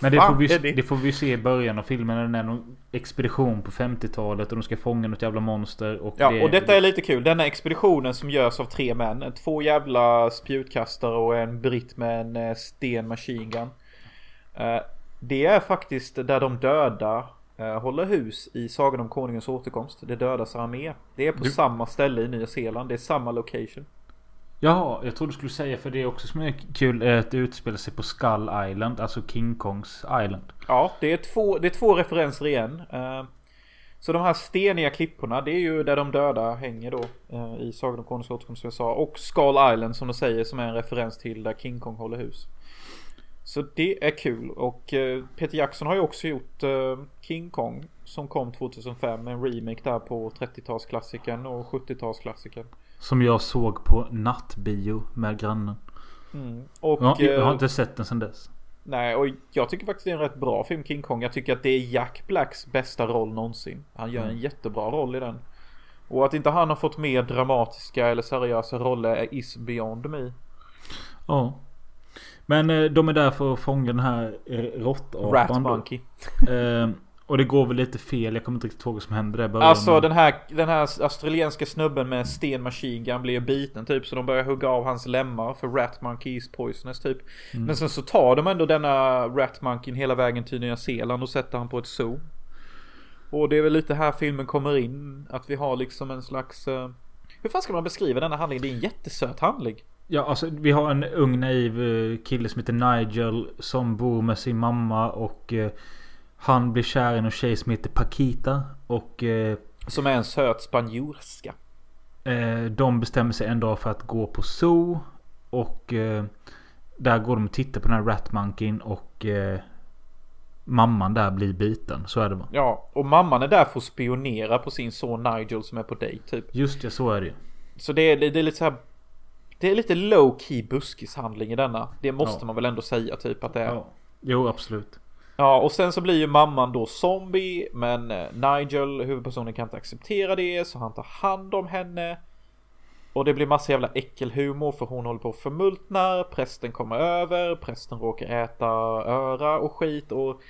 [SPEAKER 2] Men det får, vi,
[SPEAKER 1] det
[SPEAKER 2] får vi se i början av filmen när det är någon expedition på 50-talet och de ska fånga något jävla monster. Och
[SPEAKER 1] Ja,
[SPEAKER 2] det,
[SPEAKER 1] och detta är lite kul. Denna expeditionen som görs av tre män. Två jävla spjutkastare och en britt med en eh, sten machine gun. Eh, Det är faktiskt där de döda eh, håller hus i Sagan om Konungens återkomst. Det dödas armé. Det är på
[SPEAKER 2] Du-
[SPEAKER 1] samma ställe i Nya Zeeland. Det är samma location.
[SPEAKER 2] Jaha, jag trodde du skulle säga för det är också som är kul eh, att det utspelar sig på Skull Island, alltså King Kongs Island.
[SPEAKER 1] Ja, det är två, det är två referenser igen. Eh, så de här steniga klipporna, det är ju där de döda hänger då. Eh, I Sagan om Konungens återkomst som jag sa. Och Skull Island som de säger som är en referens till där King Kong håller hus. Så det är kul och Peter Jackson har ju också gjort King Kong som kom 2005. En remake där på 30-talsklassikern och 70-talsklassikern.
[SPEAKER 2] Som jag såg på nattbio med grannen.
[SPEAKER 1] Mm. Och,
[SPEAKER 2] Ja, jag har
[SPEAKER 1] eh,
[SPEAKER 2] inte sett den sedan dess.
[SPEAKER 1] Nej, och jag tycker faktiskt det är en rätt bra film King Kong. Jag tycker att det är Jack Blacks bästa roll någonsin. Han gör en jättebra roll i den. Och att inte han har fått mer dramatiska eller seriösa roller är is beyond me.
[SPEAKER 2] Ja. Men eh, de är där för att fånga den här eh, råttapan.
[SPEAKER 1] Rat. Monkey.
[SPEAKER 2] Och det går väl lite fel. Jag kommer inte riktigt ihåg vad som hände där början.
[SPEAKER 1] Alltså den här, den här australienska snubben med sten machine gun blir biten typ. Så de börjar hugga av hans lemmar för Rat Monkey is poisonous typ.
[SPEAKER 2] Mm.
[SPEAKER 1] Men sen så tar de ändå denna Rat Monkey hela vägen till Nya Zeeland och sätter han på ett zoo. Och det är väl lite här filmen kommer in. Att vi har liksom en slags... eh, hur fan ska man beskriva denna handling? Det är en jättesöt handling.
[SPEAKER 2] Ja, alltså vi har en ung naiv eh, kille som heter Nigel som bor med sin mamma och eh, han blir kär i en tjej som heter Paquita och eh,
[SPEAKER 1] Som är en söt spanjorska.
[SPEAKER 2] eh, de bestämmer sig en dag för att gå på zoo och eh, där går de och tittar på den här Ratmonkeyn och eh, mamman där blir biten. Så är det va?
[SPEAKER 1] Ja, och mamman är där för att spionera på sin son Nigel som är på dejt typ.
[SPEAKER 2] Just det, så är det ju.
[SPEAKER 1] Så det är, det är lite så här. Det är lite low key buskishandling i denna. Det måste
[SPEAKER 2] Ja.
[SPEAKER 1] man väl ändå säga typ att det är.
[SPEAKER 2] Ja. Jo, absolut.
[SPEAKER 1] Ja, och sen så blir ju mamman då zombie, men eh, Nigel, huvudpersonen, kan inte acceptera det, så han tar hand om henne. Och det blir massa jävla äckelhumor för hon håller på att förmultna, prästen kommer över, prästen råkar äta öra och skit och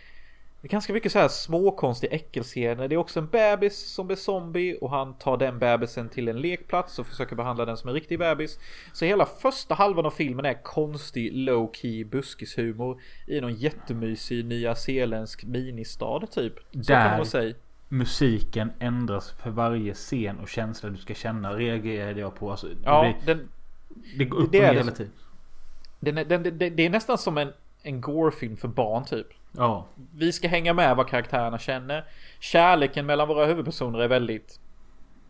[SPEAKER 1] det är ganska mycket så här småkonstiga äckelscener. Det är också en bebis som blir zombie och han tar den bebisen till en lekplats och försöker behandla den som en riktig bebis. Så hela första halvan av filmen är konstig low key buskishumor i någon jättemysig nya zeeländsk ministad typ. Så kan man
[SPEAKER 2] Där.
[SPEAKER 1] säga.
[SPEAKER 2] Musiken ändras för varje scen och känsla du ska känna. Reagerade jag på. Alltså,
[SPEAKER 1] Ja,
[SPEAKER 2] det,
[SPEAKER 1] den,
[SPEAKER 2] det går upp
[SPEAKER 1] det
[SPEAKER 2] och ner
[SPEAKER 1] det.
[SPEAKER 2] hela tiden.
[SPEAKER 1] den, det är nästan som en, en gore-film för barn typ.
[SPEAKER 2] Ja.
[SPEAKER 1] Vi ska hänga med vad karaktärerna känner. Kärleken mellan våra huvudpersoner är väldigt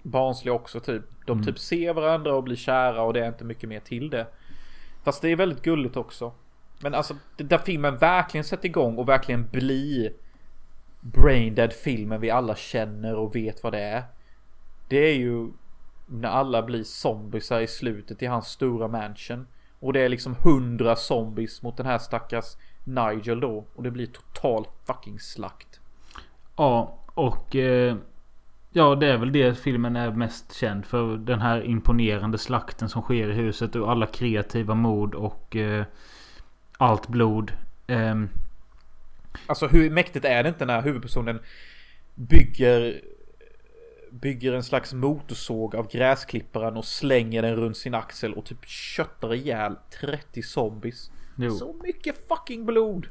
[SPEAKER 1] barnslig också typ. De typ ser varandra och blir kära och det är inte mycket mer till det. Fast det är väldigt gulligt också. Men alltså där filmen verkligen sätter igång och verkligen blir Braindead filmen vi alla känner och vet vad det är. Det är ju när alla blir zombisar i slutet i hans stora mansion. Och det är liksom hundra zombies mot den här stackars Nigel då. Och det blir total fucking slakt.
[SPEAKER 2] Ja, och eh, ja, det är väl det filmen är mest känd för. Den här imponerande slakten som sker i huset och alla kreativa mord och eh, allt blod. Ehm,
[SPEAKER 1] Alltså hur mäktigt är det inte när huvudpersonen bygger Bygger en slags motorsåg av gräsklipparen och slänger den runt sin axel och typ köttar ihjäl 30 zombies.
[SPEAKER 2] Jo.
[SPEAKER 1] Så mycket fucking blod!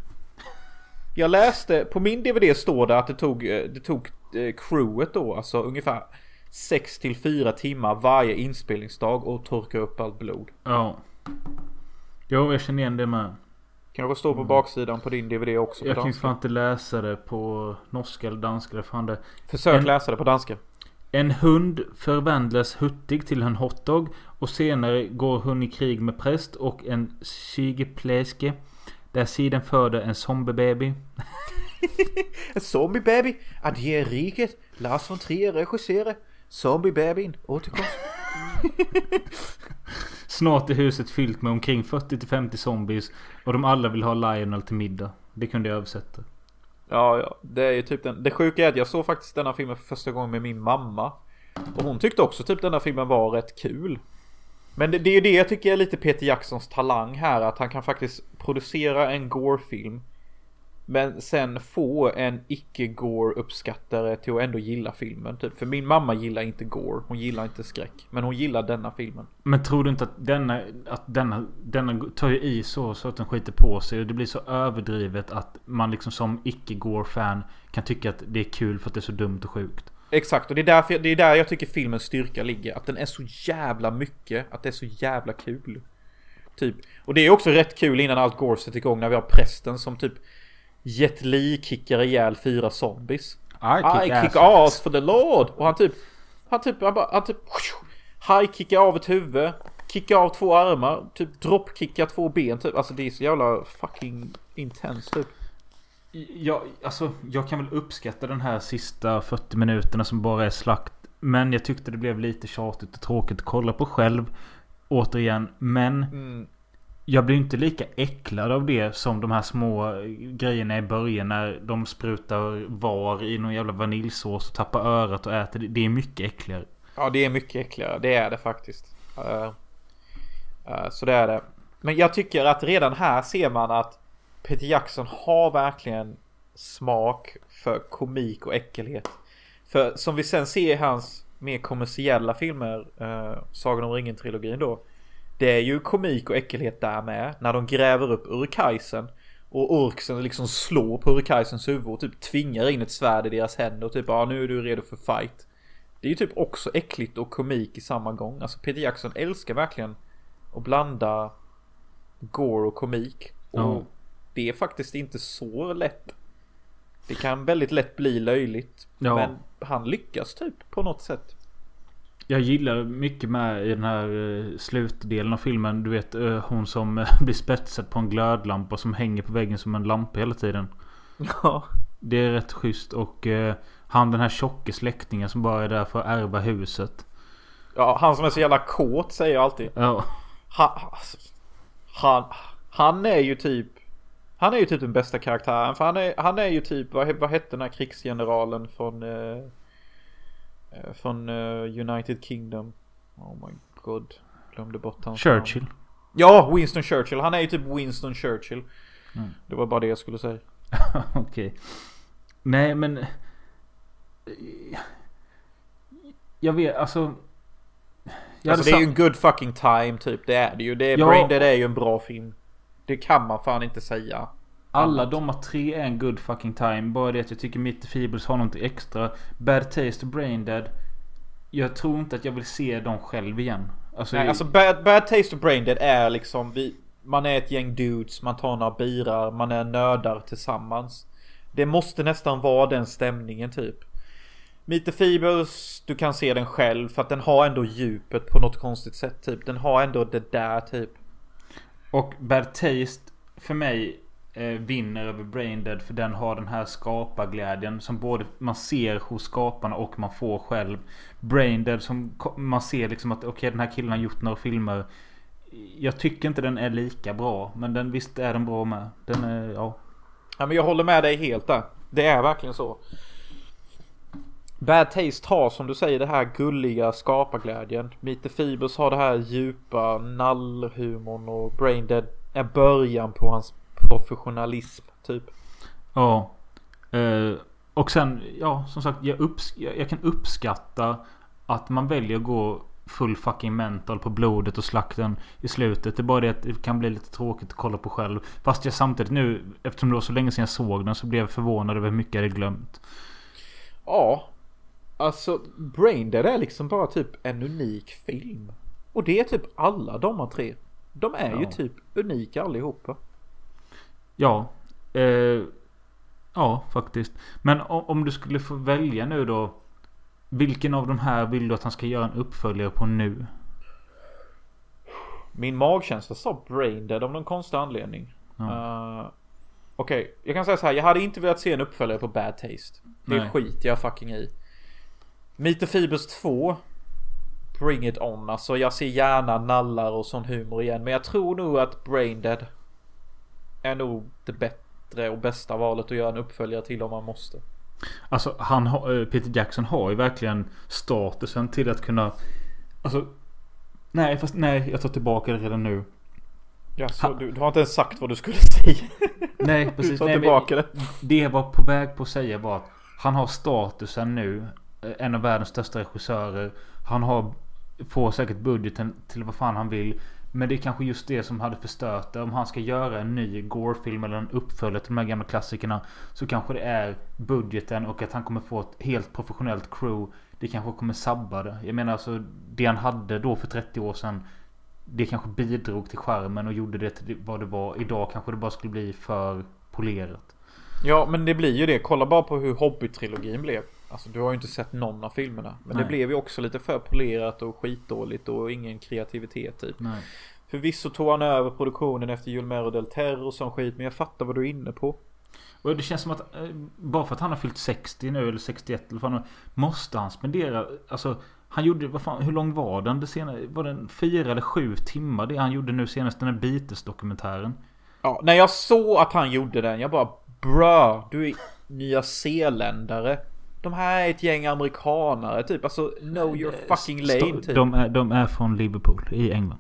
[SPEAKER 1] Jag läste, på min DVD står det att det tog, eh, det tog eh, crewet då, alltså ungefär 6 till 4 timmar varje inspelningsdag och torka upp allt blod.
[SPEAKER 2] Ja. Jo, jag känner igen det med.
[SPEAKER 1] Kanske står på baksidan på din DVD också
[SPEAKER 2] Jag kan fan inte läsa det på norska eller danska eller fan det.
[SPEAKER 1] Försök
[SPEAKER 2] En-
[SPEAKER 1] läsa det på danska.
[SPEAKER 2] En hund förvandlas hurtig till en hotdog och senare går hon i krig med präst och en sygepläske. Där sidan föder en zombiebaby.
[SPEAKER 1] Zombie Baby, Adje riket, Lars von Trier regisserar. Zombie Babyn, återkomst.
[SPEAKER 2] Snart är huset fyllt med omkring 40-50 zombies och de alla vill ha Lionel till middag. Det kunde jag översätta.
[SPEAKER 1] Ja, ja, det är ju typ den. Det sjuka är att jag såg faktiskt denna filmen för första gången med min mamma. Och hon tyckte också typ denna filmen var rätt kul. Men det, det är ju det jag tycker är lite Peter Jacksons talang här, att han kan faktiskt producera en Gore-film. Men sen få en icke-Gore uppskattare till att ändå gilla filmen. Typ. För min mamma gillar inte Gore, hon gillar inte skräck. Men hon gillar denna filmen.
[SPEAKER 2] Men tror du inte att denna, att denna, denna tar ju i så, så att den skiter på sig och det blir så överdrivet att man liksom som icke-Gore-fan kan tycka att det är kul för att det är så dumt och sjukt.
[SPEAKER 1] Exakt, och det är, därför, det är där jag tycker filmens styrka ligger. Att den är så jävla mycket, att det är så jävla kul. Typ. Och det är också rätt kul innan allt går sätter igång när vi har prästen som typ Jet Li kickar ihjäl fyra zombies. I kick ass for the Lord! Och han typ, han typ, han bara, han typ High kickar av ett huvud, kickar av två armar, typ dropkickar två ben typ. Alltså det är så jävla fucking intens typ.
[SPEAKER 2] Ja, alltså jag kan väl uppskatta den här sista 40 minuterna som bara är slakt. Men jag tyckte det blev lite tjatigt och tråkigt att kolla på själv. Återigen. Men
[SPEAKER 1] Mm
[SPEAKER 2] jag blir inte lika äcklad av det som de här små grejerna i början. När de sprutar var i någon jävla vaniljsås och tappar örat och äter det. Det är mycket äckligare.
[SPEAKER 1] Ja, det är mycket äckligare. Det är det faktiskt. Eh, eh, så det är det. Men jag tycker att redan här ser man att Peter Jackson har verkligen smak för komik och äckelhet. För som vi sen ser i hans mer kommersiella filmer, uh, Sagan om ringen-trilogin då. Det är ju komik och äckelhet där med. När de gräver upp Urukajsen. Och orksen liksom slår på Urkaisens huvud och typ tvingar in ett svärd i deras händer och typ ja nu är du redo för fight. Det är ju typ också äckligt och komik i samma gång. Alltså Peter Jackson älskar verkligen att blanda gore och komik. Och
[SPEAKER 2] Ja.
[SPEAKER 1] det är faktiskt inte så lätt. Det kan väldigt lätt bli löjligt.
[SPEAKER 2] Ja.
[SPEAKER 1] Men han lyckas typ på något sätt.
[SPEAKER 2] Jag gillar mycket med i den här eh, slutdelen av filmen. Du vet eh, hon som eh, blir spetsad på en glödlampa som hänger på väggen som en lampa hela tiden.
[SPEAKER 1] Ja.
[SPEAKER 2] Det är rätt schysst och eh, han den här tjocke släktingen som bara är där för att ärva huset.
[SPEAKER 1] Ja, han som är så jävla kåt säger jag alltid.
[SPEAKER 2] Ja.
[SPEAKER 1] Han, han, han är ju typ Han är ju typ den bästa karaktären för han är, han är ju typ vad, vad hette den här krigsgeneralen från eh, Från eh, United Kingdom Oh my god Glömde bort hans namn.
[SPEAKER 2] Churchill.
[SPEAKER 1] Ja, Winston Churchill. Han är ju typ Winston Churchill. Det var bara det jag skulle säga.
[SPEAKER 2] Okej. Nej men... eh, Jag vet alltså... Jag
[SPEAKER 1] alltså det är ju en good fucking time typ. Det är det ju. Det är,
[SPEAKER 2] Ja.
[SPEAKER 1] Brain Dead är ju en bra film. Det kan man fan inte säga.
[SPEAKER 2] Alla de har tre är en good fucking time. Bara det att jag tycker Mitt Feebles har något extra. Bad Taste och Brain Dead. Jag tror inte att jag vill se dem själv igen. Alltså,
[SPEAKER 1] Nej, alltså bad, bad Taste of Brain Dead är liksom vi, Man är ett gäng dudes, man tar några birar, man är nördar tillsammans. Det måste nästan vara den stämningen typ. Meet the Feebles, du kan se den själv för att den har ändå djupet på något konstigt sätt typ. Den har ändå det där typ.
[SPEAKER 2] Och Bad Taste för mig Eh, vinner över Brain Dead för den har den här skaparglädjen som både man ser hos skaparna och man får själv. Brain Dead som man ser liksom att okej den här killen har gjort några filmer. Jag tycker inte den är lika bra men den visst är den bra med. Den är ja.
[SPEAKER 1] Ja men jag håller med dig helt där. Det är verkligen så. Bad Taste har som du säger det här gulliga skaparglädjen. Meet the Feebles har det här djupa nallhumorn och Brain Dead är början på hans professionalism typ.
[SPEAKER 2] Ja. Eh, och sen ja som sagt jag, upps- jag, kan uppskatta att man väljer att gå full fucking mental på blodet och slakten i slutet. Det är bara det att det kan bli lite tråkigt att kolla på själv. Fast jag samtidigt nu eftersom det var så länge sedan jag såg den så blev jag förvånad över hur mycket jag hade glömt.
[SPEAKER 1] Ja. Alltså Brain Dead är liksom bara typ en unik film. Och det är typ alla de här tre. De är ju
[SPEAKER 2] Ja.
[SPEAKER 1] typ unika allihopa.
[SPEAKER 2] Ja. Eh, ja faktiskt. Men om, om du skulle få välja nu då. Vilken av de här vill du att han ska göra en uppföljare på nu?
[SPEAKER 1] Min magkänsla sa Brain Dead av någon konstig anledning.
[SPEAKER 2] Ja.
[SPEAKER 1] Uh, Okej, jag kan säga så här. Jag hade inte velat se en uppföljare på Bad Taste. Det
[SPEAKER 2] Nej.
[SPEAKER 1] skiter jag fucking i. Meet Feebles 2. Bring it on. Alltså jag ser gärna nallar och sån humor igen. Men jag tror nog att Brain Dead är nog det bättre och bästa valet att göra en uppföljare till om man måste.
[SPEAKER 2] Alltså han har, eh, Peter Jackson har ju verkligen statusen till att kunna Alltså Nej fast nej jag tar tillbaka det redan nu
[SPEAKER 1] Ja, så du, du har inte ens sagt vad du skulle säga.
[SPEAKER 2] Nej
[SPEAKER 1] Du
[SPEAKER 2] precis
[SPEAKER 1] tar
[SPEAKER 2] nej, men
[SPEAKER 1] tillbaka det.
[SPEAKER 2] Det jag var på väg på att säga var att Han har statusen nu eh, En av världens största regissörer Han har Får säkert budgeten till vad fan han vill men det är kanske just det som hade förstört det. Om han ska göra en ny Gore-film eller en uppföljare till de här gamla klassikerna Så kanske det är budgeten och att han kommer få ett helt professionellt crew. Det kanske kommer sabba det. Jag menar alltså Det han hade då för 30 år sedan Det kanske bidrog till skärmen och gjorde det till vad det var. Idag kanske det bara skulle bli för polerat.
[SPEAKER 1] Ja men det blir ju det. Kolla bara på hur Hobbit-trilogin blev. Alltså du har ju inte sett någon av filmerna. Men
[SPEAKER 2] Nej.
[SPEAKER 1] det blev ju också lite för polerat och skitdåligt och ingen kreativitet typ.
[SPEAKER 2] Nej
[SPEAKER 1] Förvisso tog han över produktionen efter Julmero del Terror och sån skit. Men jag fattar vad du är inne på.
[SPEAKER 2] Och det känns som att eh, bara för att han har fyllt 60 nu eller 61 eller fan, Måste han spendera Alltså Han gjorde vad fan Hur lång var den? Det senare, var den fyra eller sju timmar det han gjorde nu senast den här Beatles dokumentären?
[SPEAKER 1] Ja, när jag såg att han gjorde den. Jag bara Bra, du är nya zeeländare. De här är ett gäng amerikanare typ. Alltså know your fucking lane typ.
[SPEAKER 2] de, är, de är från Liverpool i England.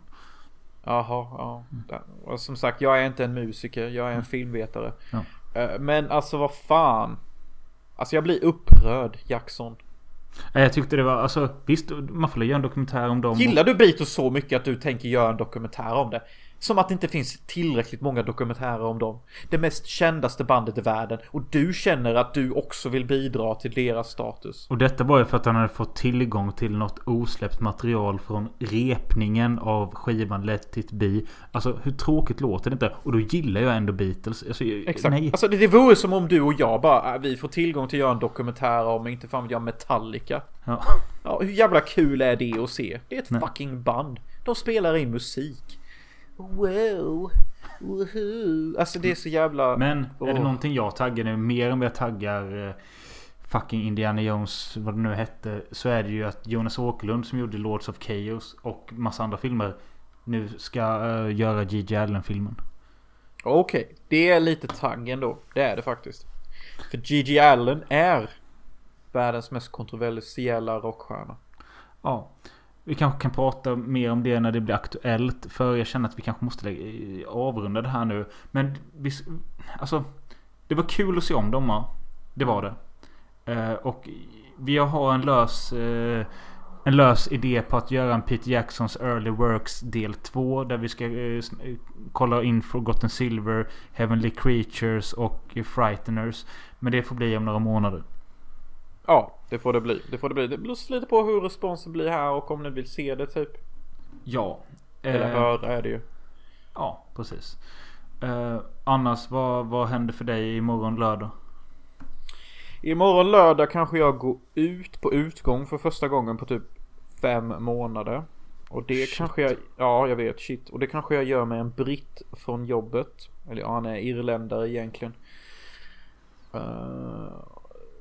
[SPEAKER 1] Jaha, ja. Och som sagt, jag är inte en musiker. Jag är en filmvetare.
[SPEAKER 2] Ja.
[SPEAKER 1] Eh, Men alltså vad fan. Alltså jag blir upprörd, Jackson.
[SPEAKER 2] Nej, Jag tyckte det var alltså visst man får göra en dokumentär om dem.
[SPEAKER 1] Gillar du Beatles så mycket att du tänker göra en dokumentär om det? Som att det inte finns tillräckligt många dokumentärer om dem. Det mest kändaste bandet i världen. Och du känner att du också vill bidra till deras status.
[SPEAKER 2] Och detta var ju för att han hade fått tillgång till något osläppt material från repningen av skivan Let It Be. Alltså hur tråkigt låter det inte? Och då gillar jag ändå Beatles. Alltså,
[SPEAKER 1] Exakt.
[SPEAKER 2] Nej.
[SPEAKER 1] Alltså det, det vore som om du och jag bara, äh, vi får tillgång till att göra en dokumentär om, inte fan jag, Metallica.
[SPEAKER 2] Ja.
[SPEAKER 1] Ja, hur jävla kul är det att se? Det är ett
[SPEAKER 2] Nej.
[SPEAKER 1] fucking band. De spelar in musik. Wow. Woohoo. Alltså det är så jävla...
[SPEAKER 2] Men är det någonting jag taggar nu mer än vad jag taggar eh, fucking Indiana Jones vad det nu hette. Så är det ju att Jonas Åkerlund som gjorde Lords of Chaos och massa andra filmer nu ska eh, göra G.J. Allen-filmen.
[SPEAKER 1] Okej, det är lite tagg ändå. Det är det faktiskt. För Gigi Allen är världens mest kontroversiella rockstjärna.
[SPEAKER 2] Ja. Vi kanske kan prata mer om det när det blir aktuellt. För jag känner att vi kanske måste lägga, avrunda det här nu. Men vi, alltså, det var kul att se om dem. Det var det. Eh, och vi har en lös, eh, en lös idé på att göra en Peter Jacksons Early Works del 2. Där vi ska eh, kolla in Forgotten Silver, Heavenly Creatures och Frighteners. Men det får bli om några månader.
[SPEAKER 1] Ja, det får det bli. Det får det bli. Det beror lite på hur responsen blir här och om ni vill se det typ.
[SPEAKER 2] Ja.
[SPEAKER 1] Eller
[SPEAKER 2] Eh,
[SPEAKER 1] höra är det ju.
[SPEAKER 2] Ja, precis. Eh, annars, vad, vad händer för dig imorgon lördag?
[SPEAKER 1] Imorgon lördag kanske jag går ut på utgång för första gången på typ fem månader. Och det
[SPEAKER 2] Shit.
[SPEAKER 1] kanske jag, ja jag vet shit. Och det kanske jag gör med en britt från jobbet. Eller ja, han är irländare egentligen. Eh,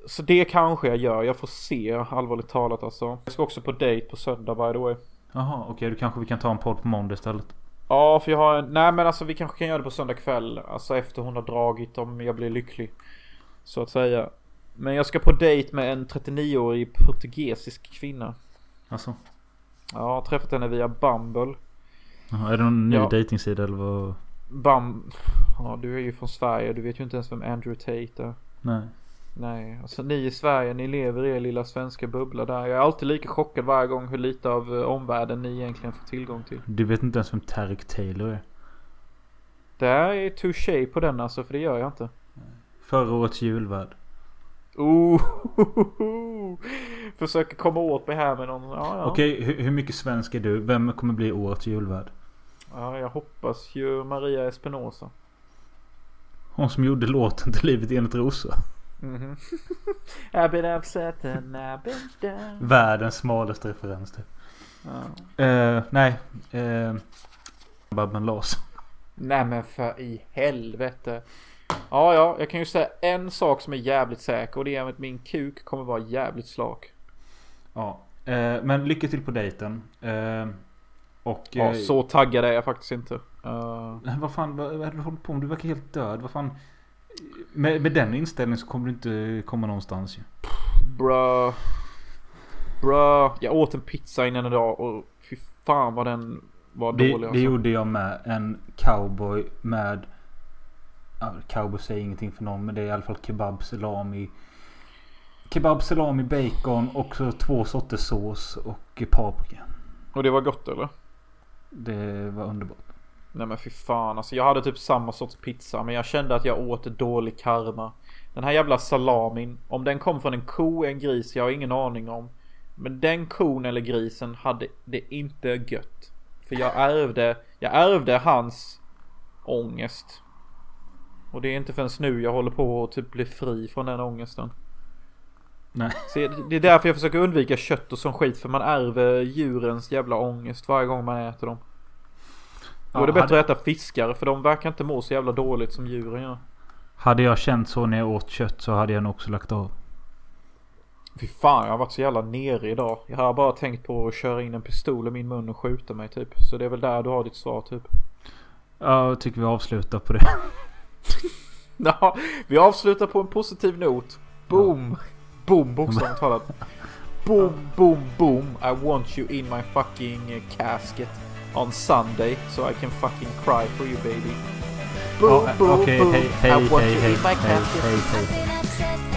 [SPEAKER 1] så det kanske jag gör. Jag får se allvarligt talat alltså. Jag ska också på dejt på söndag by the way.
[SPEAKER 2] Jaha, okej. då kanske vi kan ta en podd på måndag istället.
[SPEAKER 1] Ja, för jag har en... Nej, men alltså vi kanske kan göra det på söndag kväll. Alltså efter hon har dragit om jag blir lycklig. Så att säga. Men jag ska på dejt med en 39-årig portugisisk kvinna.
[SPEAKER 2] Alltså.
[SPEAKER 1] Ja, jag har träffat henne via Bumble.
[SPEAKER 2] Jaha, är det någon ny
[SPEAKER 1] Ja.
[SPEAKER 2] dejtingsida eller vad?
[SPEAKER 1] Bum... Ja, du är ju från Sverige. Du vet ju inte ens vem Andrew Tate är.
[SPEAKER 2] Nej.
[SPEAKER 1] Nej, alltså ni i Sverige, ni lever i er lilla svenska bubbla där. Jag är alltid lika chockad varje gång hur lite av eh, omvärlden ni egentligen får tillgång till.
[SPEAKER 2] Du vet inte ens vem Tarek Taylor är.
[SPEAKER 1] Det här är touché på den alltså, för det gör jag inte.
[SPEAKER 2] Förra årets julvärd.
[SPEAKER 1] Oh, Försöker komma åt mig här med någon. Ja, ja.
[SPEAKER 2] Okej, hur, hur mycket svensk är du? Vem kommer bli årets julvärd?
[SPEAKER 1] ja, jag hoppas ju Maria Espinosa.
[SPEAKER 2] Hon som gjorde låten till Livet enligt Rosa.
[SPEAKER 1] Mhm. I've been upset and I've been down.
[SPEAKER 2] Världens smalaste referens typ.
[SPEAKER 1] Ja.
[SPEAKER 2] Eh, nej. Uh, Babben Larsson.
[SPEAKER 1] Nej men för i helvete. Ja, ja, jag kan ju säga en sak som är jävligt säker och det är att min kuk kommer vara jävligt slak.
[SPEAKER 2] Ja. Eh, men lycka till på dejten. Eh, och...
[SPEAKER 1] Ja,
[SPEAKER 2] eh,
[SPEAKER 1] så taggad är jag faktiskt inte. Uh,
[SPEAKER 2] Vad fan, vad, vad är det du håller på med? Du verkar helt död. Vad fan? Med, med den inställningen så kommer du inte komma någonstans ju.
[SPEAKER 1] bruh. Bruh. Jag åt en pizza innan idag och fy fan vad den var
[SPEAKER 2] Det,
[SPEAKER 1] dålig.
[SPEAKER 2] det
[SPEAKER 1] alltså.
[SPEAKER 2] gjorde jag med. En cowboy med... Cowboy säger ingenting för någon men det är i alla fall kebab, salami. Kebab, salami, bacon och så två sorters sås och paprika.
[SPEAKER 1] Och det var gott eller?
[SPEAKER 2] Det var underbart.
[SPEAKER 1] Nej men fy fan alltså jag hade typ samma sorts pizza men jag kände att jag åt dålig karma. Den här jävla salamin, om den kom från en ko, en gris, jag har ingen aning om. Men den kon eller grisen hade det inte gött. För jag ärvde, jag ärvde hans ångest. Och det är inte förrän nu jag håller på att typ bli fri från den ångesten.
[SPEAKER 2] Nej.
[SPEAKER 1] Så det är därför jag försöker undvika kött och sån skit för man ärver djurens jävla ångest varje gång man äter dem. Då är det
[SPEAKER 2] Ja,
[SPEAKER 1] bättre
[SPEAKER 2] hade,
[SPEAKER 1] att äta fiskar för de verkar inte må så jävla dåligt som djuren gör.
[SPEAKER 2] hade jag känt så när jag åt kött så hade jag nog också lagt av.
[SPEAKER 1] Fy fan jag har varit så jävla nere idag. Jag har bara tänkt på att köra in en pistol i min mun och skjuta mig typ. Så det är väl där du har ditt svar typ.
[SPEAKER 2] Ja, jag tycker vi avslutar på det.
[SPEAKER 1] Ja, vi avslutar på en positiv not. Boom! Boom bokstavligt talat. Boom, boom, boom. I want you in my fucking uh, casket on Sunday so I can fucking cry for you baby. Boom,
[SPEAKER 2] Ja,
[SPEAKER 1] boom,
[SPEAKER 2] Okej,
[SPEAKER 1] boom.
[SPEAKER 2] hej, hej,
[SPEAKER 1] I want
[SPEAKER 2] hej,
[SPEAKER 1] you
[SPEAKER 2] hej,
[SPEAKER 1] in my
[SPEAKER 2] hej,
[SPEAKER 1] casket.
[SPEAKER 2] hej, hej.
[SPEAKER 6] Happiness